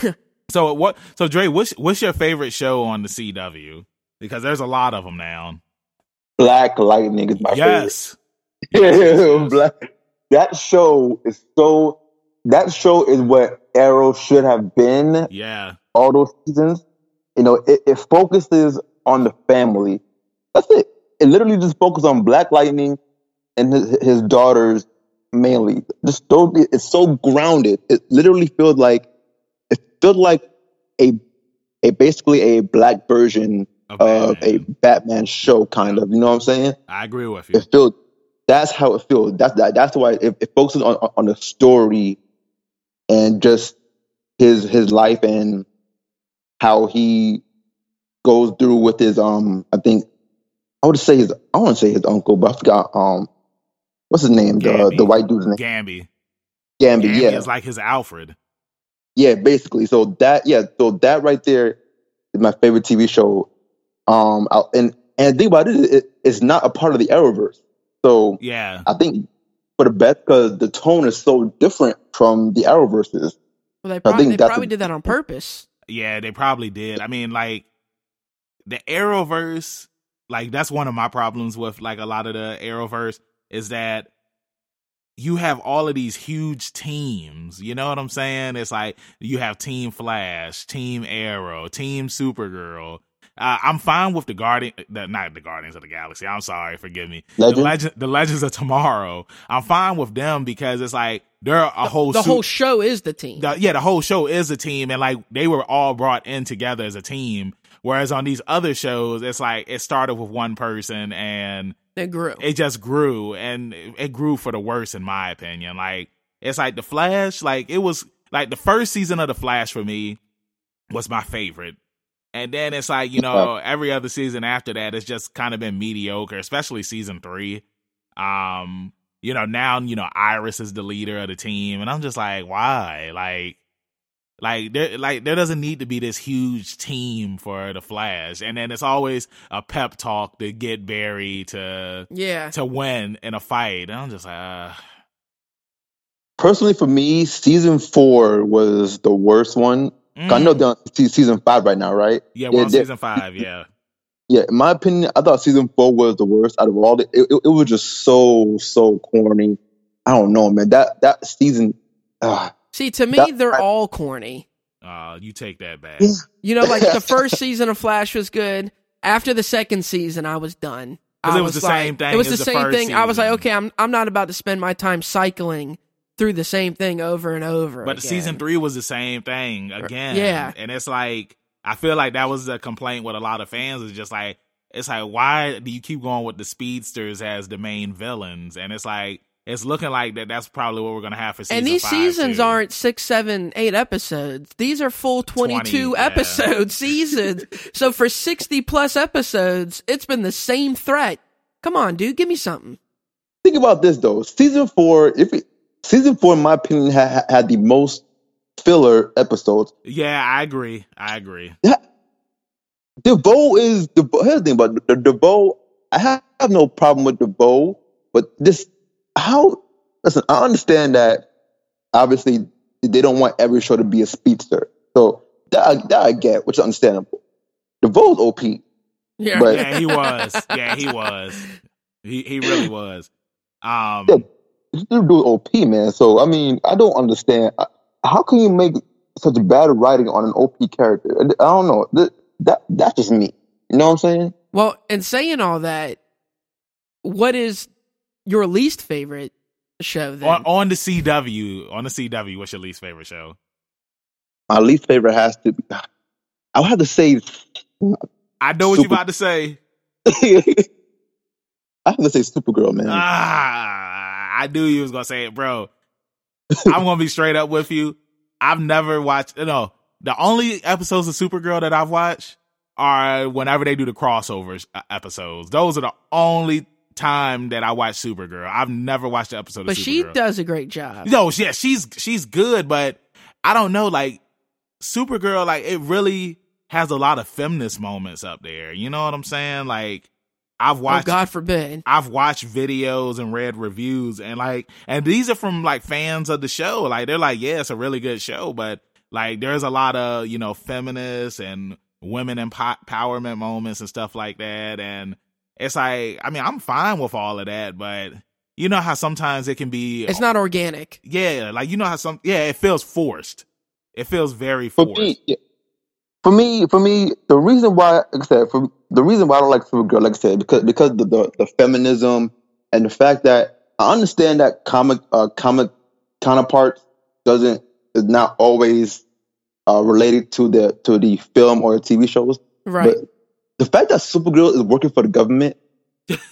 so what? So Dre, what's what's your favorite show on the CW? Because there's a lot of them now. Black Lightning is my yes, favorite. Black. That show is so. That show is what Arrow should have been yeah, all those seasons. You know, it, it focuses on the family. That's it. It literally just focuses on Black Lightning and his, his daughters mainly. Just those, it's so grounded. It literally feels like it feels like a a basically a black version of of a Batman. Batman show, kind of. You know what I'm saying? I agree with you. It feels. That's how it feels. That's that, that's why it, it focuses on on the story and just his his life and how he goes through with his um. I think I would say his. I want to say his uncle, but I forgot um. What's his name? The Gambi. the white dude's name. Gambi, Gambi. Gambi yeah, is like his Alfred. yeah. Basically, so that yeah, so that right there is my favorite TV show. Um, I- and and the thing about it, it it's not a part of the Arrowverse. So Yeah, I think for the best because the tone is so different from the Arrowverses. Well, they I probably, think they probably a- did that on purpose. yeah, they probably did. I mean, like the Arrowverse, like that's one of my problems with like a lot of the Arrowverse is that you have all of these huge teams. You know what I'm saying? It's like you have Team Flash, Team Arrow, Team Supergirl. Uh, I'm fine with the Guardian, the, not the Guardians of the Galaxy. I'm sorry, forgive me. Legend? The Legend, the Legends of Tomorrow. I'm fine with them because it's like they're a whole the su- whole show is the team. the, yeah, the whole show is a team, and like they were all brought in together as a team. Whereas on these other shows, it's like it started with one person and it grew. it just grew, and it it grew for the worse, in my opinion. Like it's like the Flash, like it was like the first season of the Flash for me was my favorite. And then it's like, you know, every other season after that, it's just kind of been mediocre, especially season three. Um, you know, now, you know, Iris is the leader of the team, and I'm just like, why? Like, like there, like there doesn't need to be this huge team for the Flash, and then it's always a pep talk to get Barry to yeah. to win in a fight. And I'm just like, uh, Personally, for me, season four was the worst one. I know mm. they're on season five right now, right? yeah, we're on season five. Yeah, Yeah, in my opinion, I thought season four was the worst out of all. The, it, it, it was just so so corny. I don't know, man. That that season, uh, See, to me, That- they're all corny. uh, you take that back. You know, like the first season of Flash was good. After the second season, I was done. I it was the like- same thing It was as the the same first thing. I was like, okay, I'm I'm not about to spend my time cycling through the same thing over and over. But again. season three was the same thing again. Yeah. And it's like I feel like that was a complaint with a lot of fans. Is just like it's like why do you keep going with the speedsters as the main villains? And it's like it's looking like that. That's probably what we're gonna have for season. and these five, seasons too. aren't six, seven, eight episodes. These are full 22 20, yeah. seasons. so for 60 plus episodes, it's been the same threat. Come on, dude, give me something. Think about this though. Season four, if it, season four, in my opinion, had, had the most filler episodes. Yeah, I agree. I agree. DeVoe is the here's the thing about the DeVoe. I have, have no problem with DeVoe, but this how listen. I understand that obviously they don't want every show to be a speedster, so that I- that I get, which is understandable. DeVoe's OP. Yeah. But- Yeah, he was. Yeah, he was. He he really was. Um, Yeah. This dude do OP, man. So I mean, I don't understand Uh, how can you make such bad writing on an OP character. I I don't know. That, that that's just me. You know what I'm saying? Well, and saying all that, what is your least favorite show then? on, on the CW, on the CW, what's your least favorite show? My least favorite has to. be I would have to say. I know what you're about to say. I have to say Supergirl, man. Ah, I knew you was gonna say it, bro. I'm gonna be straight up with you. I've never watched. You No, the only episodes of Supergirl that I've watched are whenever they do the crossovers uh, episodes. Those are the only time that I watch Supergirl. I've never watched the episode. Of Supergirl. But she does a great job. No, yeah, she's she's good, but I don't know. Like Supergirl, like it really has a lot of feminist moments up there. You know what I'm saying? Like I've Oh, watched. God forbid. I've watched videos and read reviews and like and these are from like fans of the show. Like they're like, yeah, it's a really good show, but like there's a lot of, you know, feminists and women empowerment moments and stuff like that and it's like I mean, I'm fine with all of that, but you know how sometimes it can be It's not organic. yeah, like you know how some yeah, it feels forced. It feels very For forced. me, for me, for me, the reason why, like I said, for the reason why I don't like Supergirl, like I said, because because the the, the feminism and the fact that I understand that comic uh, comic counterparts doesn't is not always uh, related to the to the film or TV shows. Right. But the fact that Supergirl is working for the government,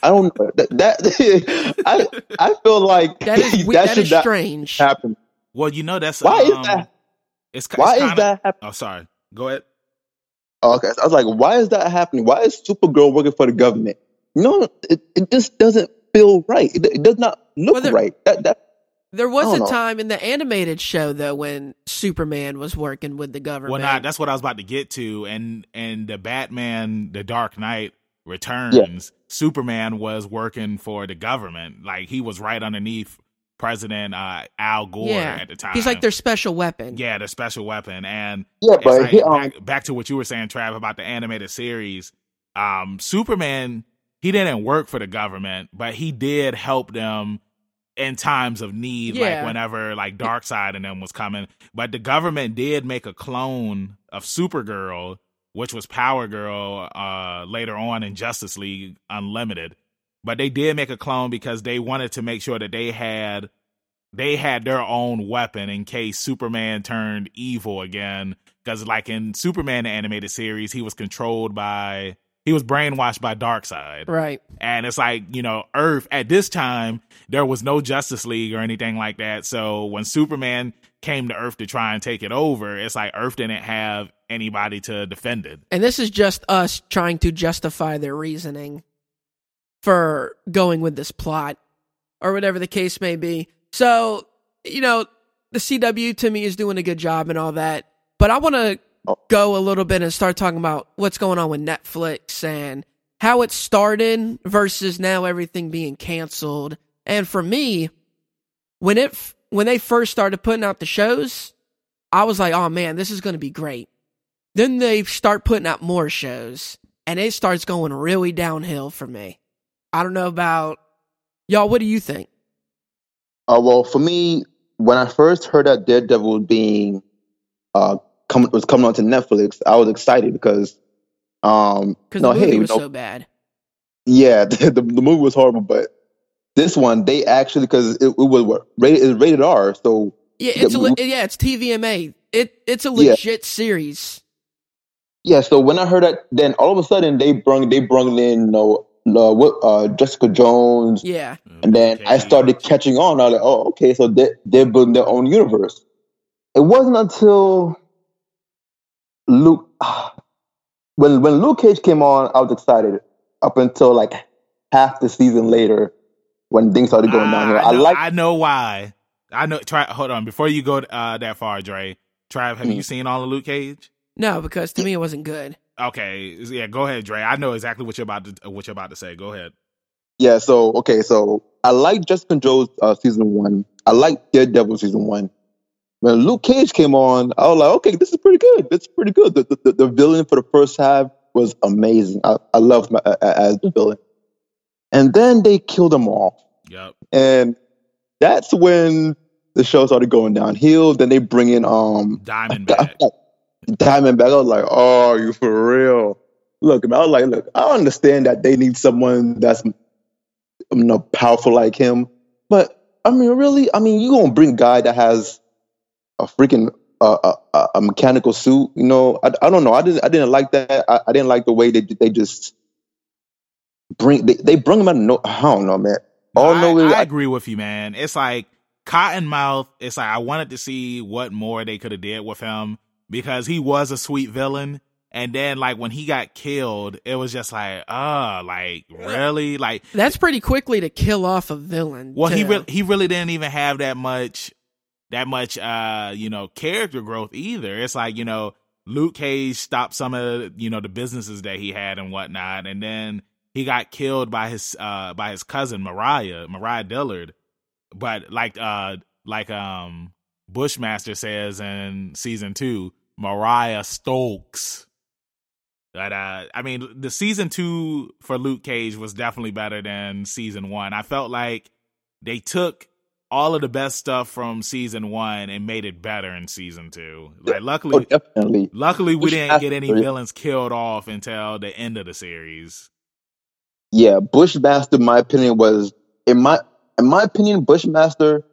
I don't know that, that I I feel like that is we- that should is not strange. happen. Well, you know that's Why is um, that? It's, Why it's is kinda, that happening? Oh, sorry. Go ahead. Okay, I was like, why is that happening? Why is Supergirl working for the government? No, it, it just doesn't feel right. It, it does not look Well, there- right. That that There was a know. time in the animated show though when Superman was working with the government. Well, nah, that's what I was about to get to. And and the Batman, the Dark Knight returns. Superman was working for the government. Like he was right underneath President uh, Al Gore yeah. at the time. He's like their special weapon. yeah, their special weapon. And yeah, but like, he, um, back, back to what you were saying, Trav, about the animated series. Um, Superman, he didn't work for the government, but he did help them in times of need, Yeah. like whenever like Darkseid and them was coming. But the government did make a clone of Supergirl, which was Power Girl, uh, later on in Justice League Unlimited. But they did make a clone because they wanted to make sure that they had they had their own weapon in case Superman turned evil again. Because like in Superman the animated series, he was controlled by he was brainwashed by Darkseid. Right. And it's like, you know, Earth at this time, there was no Justice League or anything like that. So when Superman came to Earth to try and take it over, it's like Earth didn't have anybody to defend it. And this is just us trying to justify their reasoning for going with this plot or whatever the case may be. So, you know, the CW to me is doing a good job and all that. But I want to Oh. go a little bit and start talking about what's going on with Netflix and how it started versus now everything being canceled. And for me, when it when they first started putting out the shows, I was like, "Oh man, this is going to be great." Then they start putting out more shows, and it starts going really downhill for me. I don't know about y'all. What do you think? uh, well, for me, when I first heard that Daredevil was being uh come, was coming onto Netflix, I was excited because um Because no, the movie hey, was no, so bad. yeah, the, the the movie was horrible, but this one they actually because it, it was what rated rated R, so Yeah, it's a the le- movie- yeah, it's TVMA. It it's a Yeah. legit series. Yeah, so when I heard that, then all of a sudden they brung they brung in you know, uh, what uh, Jessica Jones, Yeah. and then I started catching on. I was like, oh, okay, so they they're building their own universe. It wasn't until Luke when when Luke Cage came on, I was excited up until like half the season later when things started going down here. Ah, I I like I know why. I know. Try. Hold on. Before you go uh, that far, Dre. Trav, have Hmm. you seen all of Luke Cage? No, because to me it wasn't good. Okay. Yeah. Go ahead, Dre. I know exactly what you're about to what you're about to say. Go ahead. Yeah, so okay, so I like Jessica Jones uh, season one. I like Daredevil season one. When Luke Cage came on, I was like, okay, this is pretty good. This is pretty good. The, the, the, villain for the first half was amazing. I, I loved my, uh, as the villain. And then they killed him off. Yep. And that's when the show started going downhill. Then they bring in um Diamondback. I was like, oh, you for real? Look, I was like, look, I understand that they need someone that's you know powerful like him, but I mean, really, I mean, you gonna bring a guy that has a freaking uh, a, a mechanical suit? You know, I, I don't know. I didn't I didn't like that. I, I didn't like the way they they just bring they, they bring him out of no. I don't know, man. All I, no, I I, agree with you, man. It's like Cottonmouth. It's like I wanted to see what more they could have did with him because he was a sweet villain. And then like when he got killed, it was just like, uh, like really, like That's pretty quickly to kill off a villain. well, he too. really he really didn't even have that much that much uh you know character growth either. It's like you know Luke Cage stopped some of you know the businesses that he had and whatnot, and then he got killed by his uh by his cousin Mariah Mariah Dillard. But like uh like um Bushmaster says in season two, Mariah Stokes. But uh, I mean, the season two for Luke Cage was definitely better than season one. I felt like they took all of the best stuff from season one and made it better in season two. Like, oh, luckily, definitely. luckily we didn't get any villains killed off until the end of the series. Yeah, Bushmaster, my opinion, was in my in my opinion, Bushmaster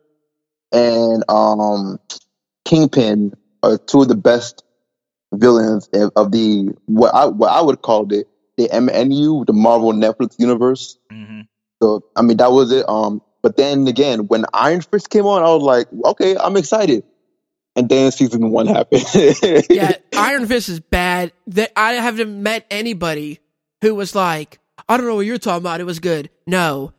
and um Kingpin are two of the best villains of of the what I what I would call it the MNU, the Marvel Netflix universe. hmm So I mean that was it. Um, but then again, when Iron Fist came on, I was like, okay, I'm excited. And then season one happened. yeah, Iron Fist is bad. That I haven't met anybody who was like, I don't know what you're talking about. It was good. No,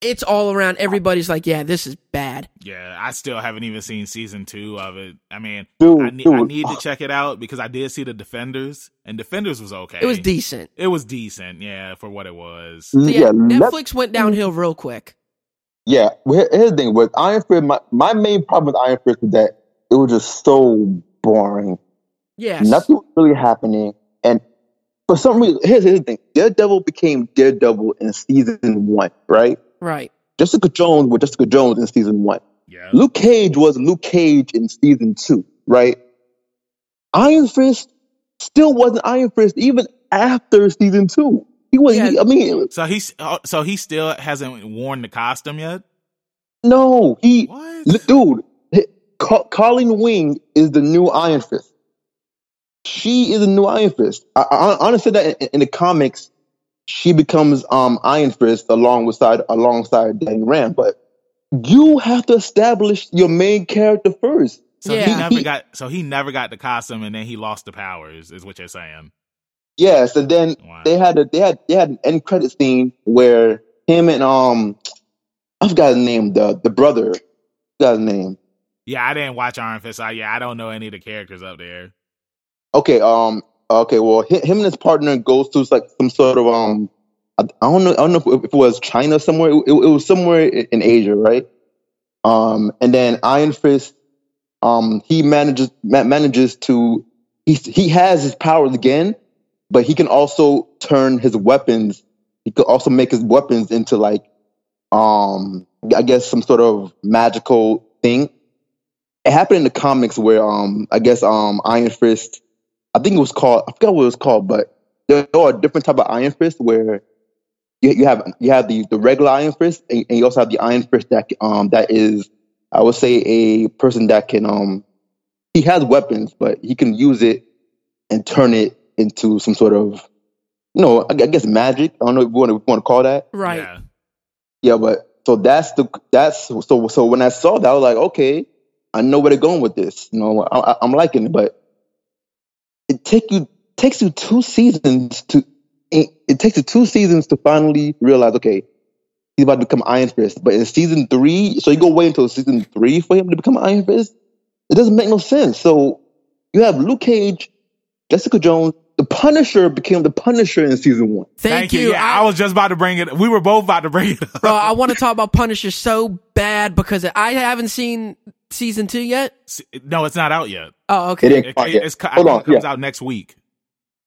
it's all around. Everybody's like, yeah, this is bad. Yeah, I still haven't even seen season two of it. I mean, Dude, I, need, I need to uh, check it out because I did see the Defenders, and Defenders was okay. It was decent. It was decent, yeah, for what it was. So yeah, yeah, Netflix went downhill real quick. Yeah, well, here's the thing with Iron Fist. My, my main problem with Iron Fist is that it was just so boring. Yeah, Nothing was really happening, and for some reason, here's, here's the thing: Daredevil became Daredevil in season one, right? Right. Jessica Jones was Jessica Jones in season one. Yeah. Luke Cage was Luke Cage in season two, right? Iron Fist still wasn't Iron Fist even after season two. He was. Yeah. he- I mean, So he's uh, so he still hasn't worn the costume yet. no, he What? Dude, h- Ca- Colleen Wing is the new Iron Fist. She is the new Iron Fist. I, I honestly said that in, in the comics, she becomes um Iron Fist along with side alongside Danny Rand. But you have to establish your main character first. So he Yeah. never He- got. So he never got the costume, and then he lost the powers. Is what you're saying? Yes, and then Wow. they had a they had they had an end credit scene where him and um I forgot his name the the brother forgot his name. Yeah, I didn't watch Iron Fist. So yeah, I don't know any of the characters up there. Okay, um, okay, well, hi- him and his partner goes to like some sort of um, I, don't know, I don't know if, it was China somewhere. It, it was somewhere in Asia, right? Um, and then Iron Fist, um, he manages ma- manages to he he has his powers again, but he can also turn his weapons. He could also make his weapons into like, um, I guess some sort of magical thing. It happened in the comics where um, I guess um, Iron Fist. I think it was called. I forgot what it was called, but there are different type of Iron fists where you, you have you have the, the regular Iron Fist, and, and you also have the Iron Fist that um that is I would say a person that can um he has weapons, but he can use it and turn it into some sort of, you know, I I guess magic. I don't know if you want to, want to call that. Right. Yeah. Yeah, but so that's the that's so so when I saw that, I was like, okay, I know where they're going with this. You know, I, I- I'm liking it, but it take you takes you two seasons to it, it takes you two seasons to finally realize, okay, he's about to become Iron Fist. But in season three, so you go wait until season three for him to become Iron Fist. It doesn't make no sense. So you have Luke Cage, Jessica Jones. The Punisher became the Punisher in season one. Thank, you. Yeah, I, was just about to bring it. We were both about to bring it up. Bro, I want to talk about Punisher so bad because I haven't seen season two yet. No, it's not out yet. Oh, okay. didn't It, it, yet. it's, co- Hold think on, it comes yeah. out next week.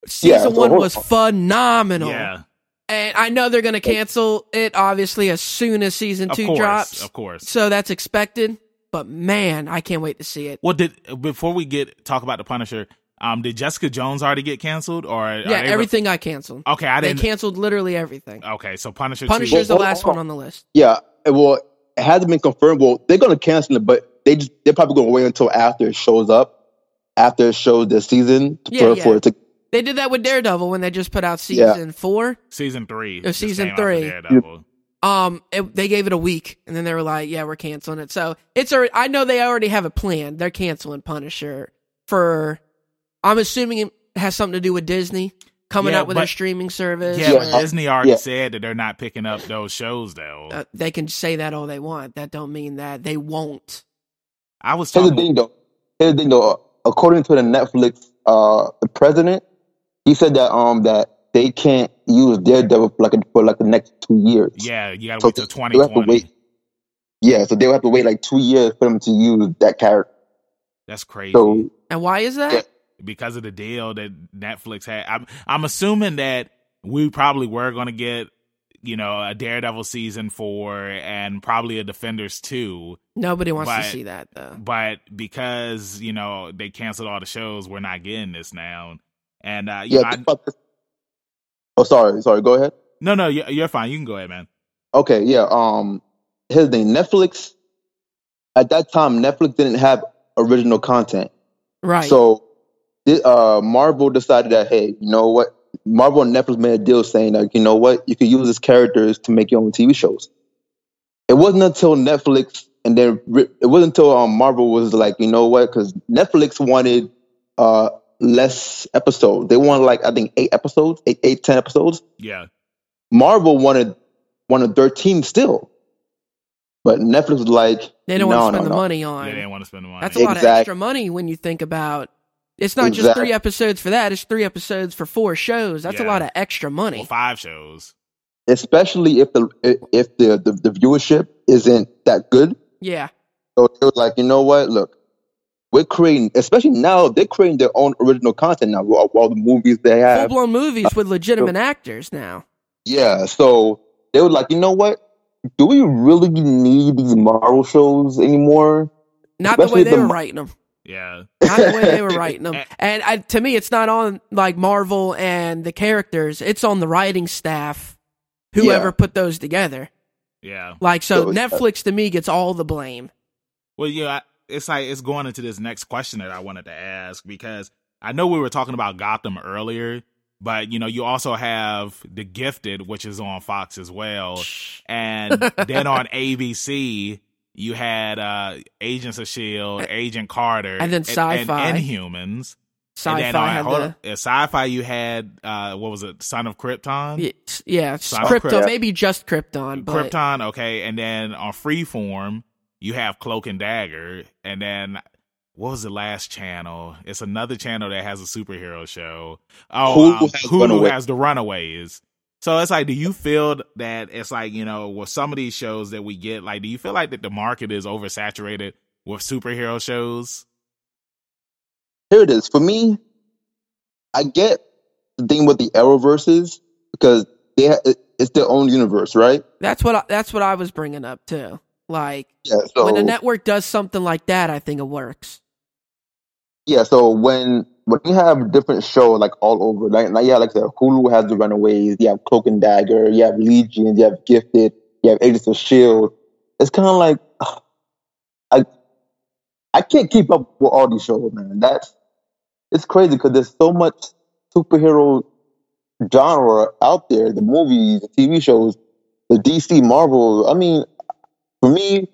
Season Yeah, one was on. phenomenal. Yeah, And I know they're going to cancel it, obviously, as soon as season of two course, drops. of course. So that's expected. But man, I can't wait to see it. Well, did before we get talk about the Punisher, um, did Jessica Jones already get canceled or Yeah, they- everything got canceled. Okay, I didn't. They canceled literally everything. okay, so Punisher. Punisher's two, the last hold one on. on the list. Yeah, well, it hasn't been confirmed. Well, they're gonna cancel it, but they just they're probably gonna wait until after it shows up, after it shows the season Yeah, for, yeah. for it to. They did that with Daredevil when they just put out Yeah. season four. season three. Just season came out for three. Um, it, they gave it a week, and then they were like, "Yeah, we're canceling it." So it's already, I know they already have a plan. They're canceling Punisher for. I'm assuming it has something to do with Disney coming Yeah, out with their streaming service. Yeah, Yeah. but Disney already Yeah. said that they're not picking up those shows though. Uh, they can say that all they want. That don't mean that they won't. I was Here's the thing, though. Here's the thing, though. According to the Netflix, uh, the president, he said that um that they can't use Daredevil for like for like the next two years. Yeah, you gotta So wait till they- have to wait. Yeah, so they'll have to wait like two years for them to use that character. That's crazy. So And why is that? Yeah. because of the deal that Netflix had. I'm I'm assuming that we probably were going to get you know a Daredevil season four and probably a Defenders two, Nobody wants But- to see that though. but because you know they canceled all the shows, we're not getting this now. And uh, you yeah. know, I, this- Oh, sorry, sorry. Go ahead. no, no, you're, you're fine. You can go ahead, man. Okay, yeah. Um, here's the thing. Netflix at that time, Netflix didn't have original content. Right. So, thi- uh, Marvel decided that, hey, you know what? Marvel and Netflix made a deal saying that, you know what? You could use these characters to make your own TV shows. It wasn't until Netflix and then it wasn't until um, Marvel was like, you know what? Because Netflix wanted uh, less episodes. They wanted like I think eight episodes, eight, eight, ten episodes. Yeah, Marvel wanted wanted thirteen still, but Netflix was like, they don't no, want to spend no, the no. money they on. didn't want to spend the money. That's a lot of extra money when you think about. It's not just Exact- three episodes for that. It's three episodes for four shows. That's a lot of extra money. well, five shows. especially if the if the, the the viewership isn't that good. Yeah. So it was like, you know what? Look, we're creating, especially now, they're creating their own original content now. All, all the movies they have, Full blown movies with legitimate actors now. yeah. So they were like, you know what? Do we really need these Marvel shows anymore? Not the way Especially they the were mo- writing them. Yeah, Not the way they were writing them. And I, to me, it's not on like Marvel and the characters. It's on the writing staff, whoever Yeah. put those together. yeah. Like so, So, uh, Netflix to me gets all the blame. Well, yeah, I- it's like it's going into this next question that I wanted to ask because I know we were talking about Gotham earlier, but you know, you also have The Gifted, which is on Fox as well, and then on ABC you had uh Agents of Shield, Agent Carter, And then Sci-Fi. and, Inhumans. Sci-fi and then, on- had the uh, Sci-Fi you had uh what was it, Son of Krypton? yeah, yeah Son Krypton, Krypton. maybe just Krypton, but Krypton, okay, and then on Freeform you have Cloak and Dagger, and then what was the last channel? It's another channel that has a superhero show. Oh, Hulu um, has Hulu Runaways. has the Runaways. So it's like, do you feel that it's like you know, with some of these shows that we get, like, do you feel like that the market is oversaturated with superhero shows? Here it is. For me, I get the thing with the Arrowverses because they ha- it's their own universe, right? that's what I, that's what I was bringing up too. Like Yeah. So when a network does something like that, I think it works. Yeah, so when when you have different shows like all over, like, like yeah, like I said, Hulu has the Runaways, you have Cloak and Dagger, you have Legion, you have Gifted, you have Agents of Shield. It's kind of like I I can't keep up with all these shows, man. That's it's crazy because there's so much superhero genre out there, the movies, the TV shows, the DC Marvel. I mean, for me,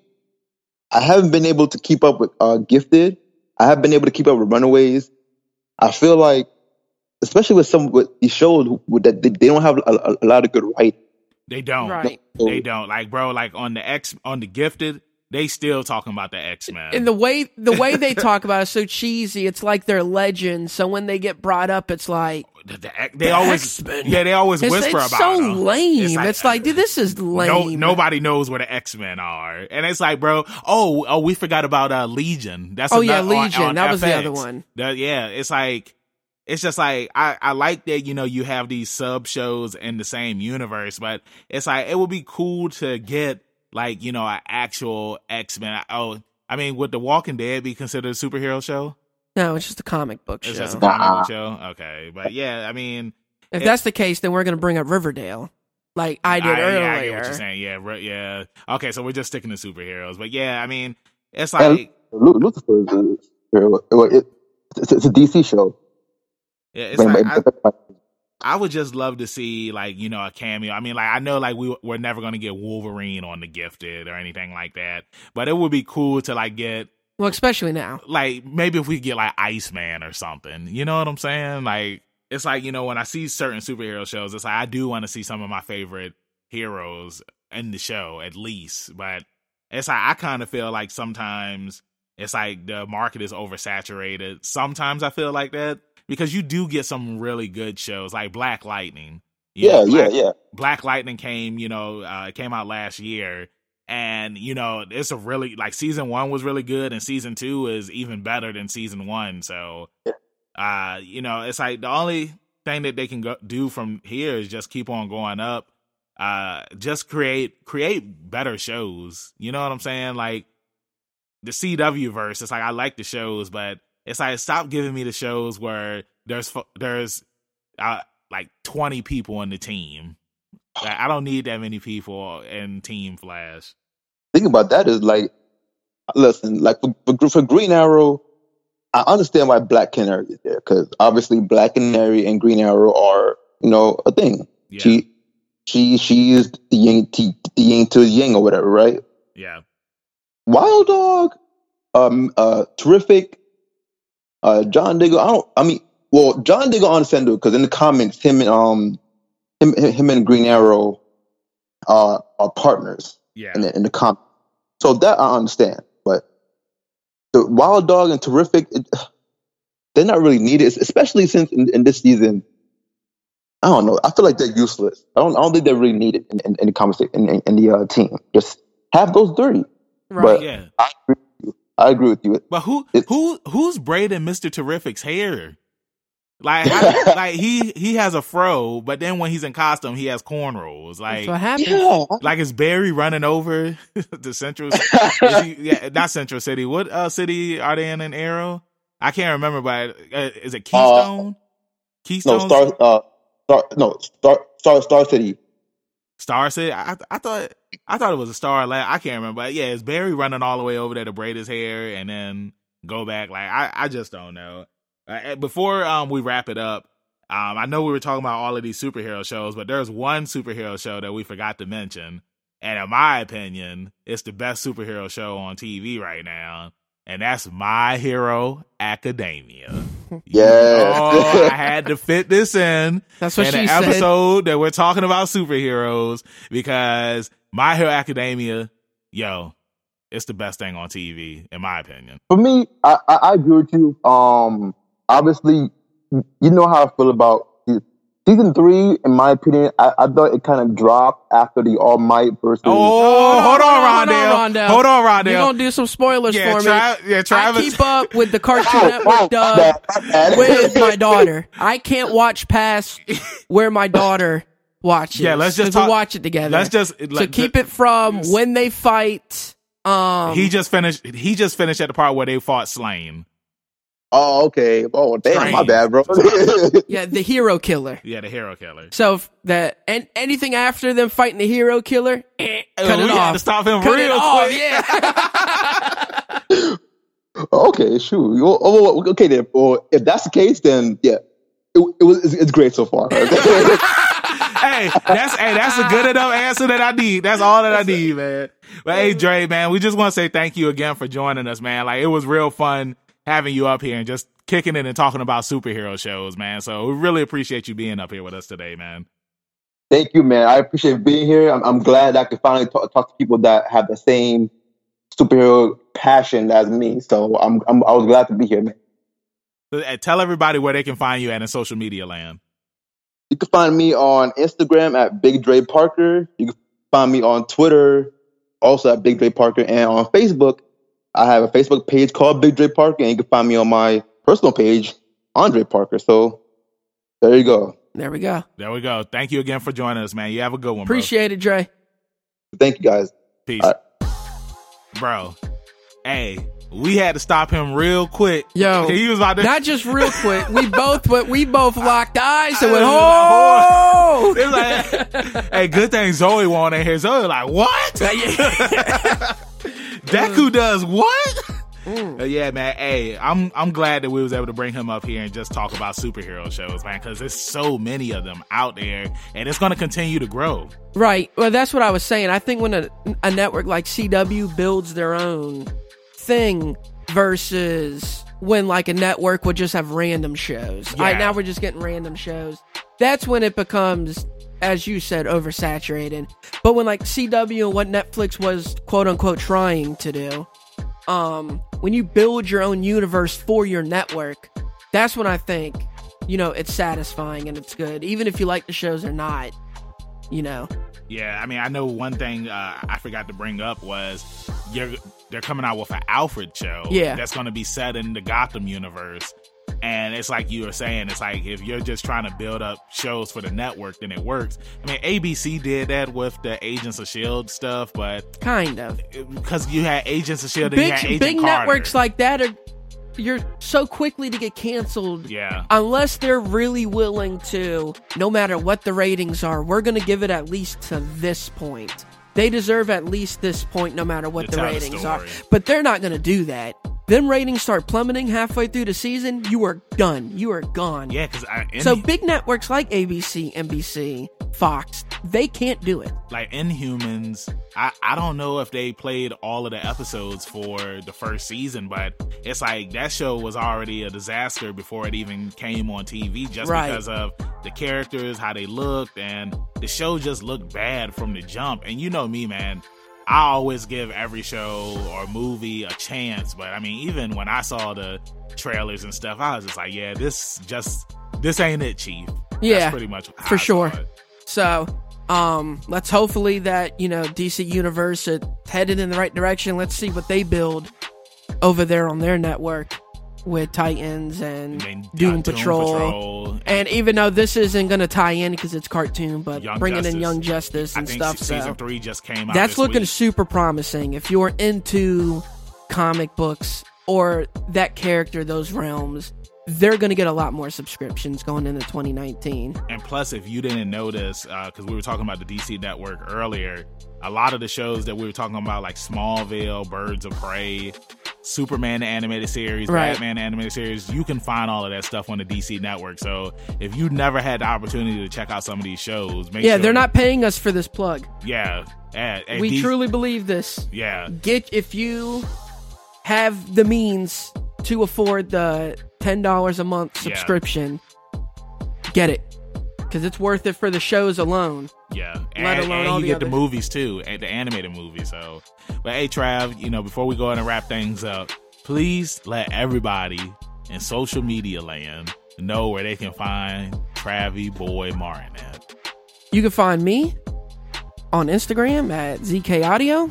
I haven't been able to keep up with uh, Gifted. I have been able to keep up with Runaways. I feel like, especially with some with these shows that they, they don't have a, a, a lot of good writing. They don't. Right. So, They don't. Like, bro, like on the X on the gifted, they still talking about the X Men. And the way the way they talk about it is so cheesy. It's like they're legends. So when they get brought up, it's like The- the they The always X-Men. yeah they always it's, whisper it's about so them. lame. It's like, dude, this is no, lame. nobody knows where the X Men are, and it's like, bro, oh, oh, we forgot about uh, Legion. That's Oh, yeah, another- on- Legion. on That was the other one. Yeah, it's like it's just like I I like that you know you have these sub shows in the same universe, but it's like it would be cool to get like you know an actual X Men. Oh, I mean, would The Walking Dead be considered a superhero show? No, it's just a comic book show. It's just a Nah. comic book show. Okay, but yeah, I mean, if it- that's the case, then we're gonna bring up Riverdale, like I did I, earlier. yeah, I get what you're saying. Yeah, right, yeah. Okay, so we're just sticking to superheroes, but yeah, I mean, it's like Lu- Lucifer is a, it- it- it's, it's a DC show. yeah, it's But- like I, but- I would just love to see like you know a cameo. I mean, like I know like we we're never gonna get Wolverine on the Gifted or anything like that, but it would be cool to like get Well, especially now. like maybe if we get like Iceman or something. You know what I'm saying? Like it's like you know when I see certain superhero shows, it's like I do want to see some of my favorite heroes in the show at least. But it's like I kind of feel like sometimes it's like the market is oversaturated. Sometimes I feel like that because you do get some really good shows like Black Lightning. You yeah, know, yeah, Black- yeah. Black Lightning came, you know, uh, came out last year. And, you know, it's a really, like, season one was really good, and season two is even better than season one. So, uh, you know, it's like the only thing that they can go, do from here is just keep on going up. Uh, just create, create better shows. You know what I'm saying? Like, the CW verse, it's like I like the shows, but it's like stop giving me the shows where there's, there's, uh, like 20 people on the team. Like, I don't need that many people in Team Flash. Think about that is like, listen, like for, for, for Green Arrow, I understand why Black Canary is there because obviously Black Canary and Green Arrow are you know a thing. Yeah. She she she is the yin to the yin to the yang or whatever, right? Yeah. Wild Dog, um, uh, terrific. Uh, John Diggle. I don't. I mean, well, John Diggle I understand because in the comments, him and um, him him and Green Arrow, uh, are partners Yeah. in the in the comic. So that I understand, but the Wild Dog and Terrific, it, they're not really needed, especially since in, in this season. I don't know. I feel like they're useless. I don't. I don't think they're really needed in, in, in the conversation in, in, in the uh, team. Just have those three. Right. Yeah. I agree with you. I agree with you. But who It- who who's braiding Mr. Terrific's hair? Like how, like he he has a fro, but then when he's in costume, he has cornrows. That's Like what happens. Yeah. like is Barry running over the Central? is he- yeah, not Central City. What uh city are they in? An Arrow? I can't remember, but uh, is it Keystone? No, Keystone. Star. Uh, Star. No, Star. Star. Star City. Star City. I, I thought I thought it was a Star Lab. I can't remember. But yeah, is Barry running all the way over there to braid his hair and then go back? Like I, I just don't know. Uh, before um we wrap it up, um I know we were talking about all of these superhero shows, but there's one superhero show that we forgot to mention, and in my opinion, it's the best superhero show on TV right now. And that's My Hero Academia. Yes. Oh, I had to fit this in That's what in she an said. episode that we're talking about superheroes because My Hero Academia, yo, it's the best thing on TV, in my opinion. For me, I, I, I agree with you. Um, obviously, you know how I feel about season three. In my opinion, I, I thought it kind of dropped after the All Might versus. Oh, hold on, hold Rondell. Hold on, Rondell. You're gonna do some spoilers Yeah, for me. Tra- yeah, Travis- I keep up with the Cartoon Network my dub my with my daughter. I can't watch past where my daughter watches. Yeah, let's just 'cause we talk- watch it together. Let's just so let- keep it from when they fight. Um, He just finished. He just finished at the part where they fought Stain. Oh, okay. Oh, damn, my bad, bro. yeah, the hero killer. Yeah, the hero killer. So that and anything after them fighting the hero killer, eh, cut we it off. to stop him cut it real off. quick. Yeah. okay, sure. You- Oh, oh, okay, then. Well, if that's the case, then yeah, it, it was it's, it's great so far. hey, that's hey, that's a good enough answer that I need. That's all that I need, man. But hey, Dre, man, we just want to say thank you again for joining us, man. Like it was real fun having you up here and just kicking it and talking about superhero shows, man. So we really appreciate you being up here with us today, man. Thank you, man. I appreciate being here. I'm, I'm glad I could finally talk, talk to people that have the same superhero passion as me. So I'm, I'm I was glad to be here, man. So, uh, tell everybody where they can find you at in social media land. You can find me on Instagram at Big Dre Parker. You can find me on Twitter, also at Big Dre Parker, and on Facebook, I have a Facebook page called Big Dre Parker, and you can find me on my personal page, Andre Parker. So there you go. There we go. There we go. Thank you again for joining us, man. You have a good one. Bro. Appreciate it, Dre. Thank you, guys. Peace, bro. Hey, we had to stop him real quick. Yo, he was about to not just real quick. We both, but we both locked eyes and went, "Oh!" It's like, hey, good thing Zoe won't in here. Zoe like, what? Deku does what? Mm. Uh, yeah, man. Hey, I'm I'm glad that we was able to bring him up here and just talk about superhero shows, man, because there's so many of them out there, and it's going to continue to grow. Right. Well, that's what I was saying. I think when a, a network like CW builds their own thing versus when like a network would just have random shows. Yeah. Right now we're just getting random shows. That's when it becomes as you said oversaturated. But when like CW and what Netflix was quote unquote trying to do um when you build your own universe for your network, that's when I think, you know, it's satisfying and it's good, even if you like the shows or not, you know. Yeah, I mean, I know one thing uh, I forgot to bring up was you're they're coming out with an Alfred show. Yeah, that's going to be set in the Gotham universe. And it's like you were saying, it's like if you're just trying to build up shows for the network, then it works. I mean, ABC did that with the Agents of Shield stuff, but kind of because you had Agents of Shield, big Agent big Carter. networks like that are you're so quickly to get canceled. Yeah. Unless they're really willing to, no matter what the ratings are, we're going to give it at least to this point. They deserve at least this point, no matter what the ratings are. But they're not going to do that them ratings start plummeting halfway through the season, you are done. You are gone. Yeah, because so big networks like ABC, NBC, Fox, they can't do it. Like Inhumans, I I don't know if they played all of the episodes for the first season, but it's like that show was already a disaster before it even came on TV, just right. because of the characters, how they looked, and the show just looked bad from the jump. And you know me, man. I always give every show or movie a chance, but I mean, even when I saw the trailers and stuff, I was just like, yeah, this just this ain't it, Chief. Yeah, That's pretty much for sure. So, um, let's hopefully that you know DC Universe is headed in the right direction. Let's see what they build over there on their network with Titans and, and Doom, Patrol. Patrol. And even though this isn't going to tie in because it's cartoon, but Young bringing Justice. in Young Justice and stuff. Season so three just came out. That's looking week. super promising. If you're into comic books or that character, those realms, they're going to get a lot more subscriptions going into 2019. And plus, if you didn't notice, because uh, we were talking about the DC network earlier, a lot of the shows that we were talking about, like Smallville, Birds of Prey, Superman the animated series, right. Batman animated series, you can find all of that stuff on the DC network. So if you never had the opportunity to check out some of these shows, yeah, sure they're not paying us for this plug. Yeah, at, at we truly believe this. Yeah, get if you have the means to afford the ten dollars a month subscription, yeah. get it because it's worth it for the shows alone. Yeah, let and, alone and all you the get the movies too, and the animated movies. So, but hey, Trav, you know, before we go in and wrap things up, please let everybody in social media land know where they can find Travie Boy Martin at. You can find me on Instagram at ZK Audio,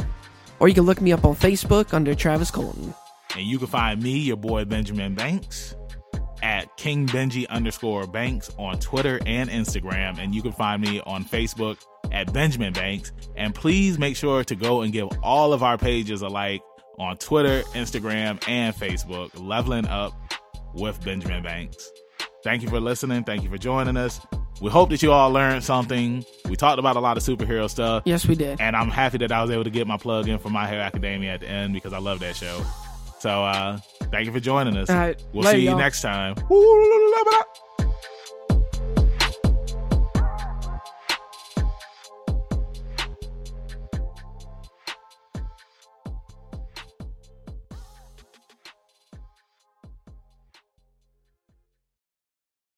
or you can look me up on Facebook under Travis Colton. And you can find me, your boy Benjamin Banks, at King Benji underscore Banks on Twitter and Instagram. And you can find me on Facebook at Benjamin Banks. And please make sure to go and give all of our pages a like on Twitter, Instagram, and Facebook, Leveling Up with Benjamin Banks. Thank you for listening. Thank you for joining us. We hope that you all learned something. We talked about a lot of superhero stuff. Yes, we did. And I'm happy that I was able to get my plug in for My Hero Academia at the end because I love that show. So uh, thank you for joining us. Right, we'll later, see you y'all. next time.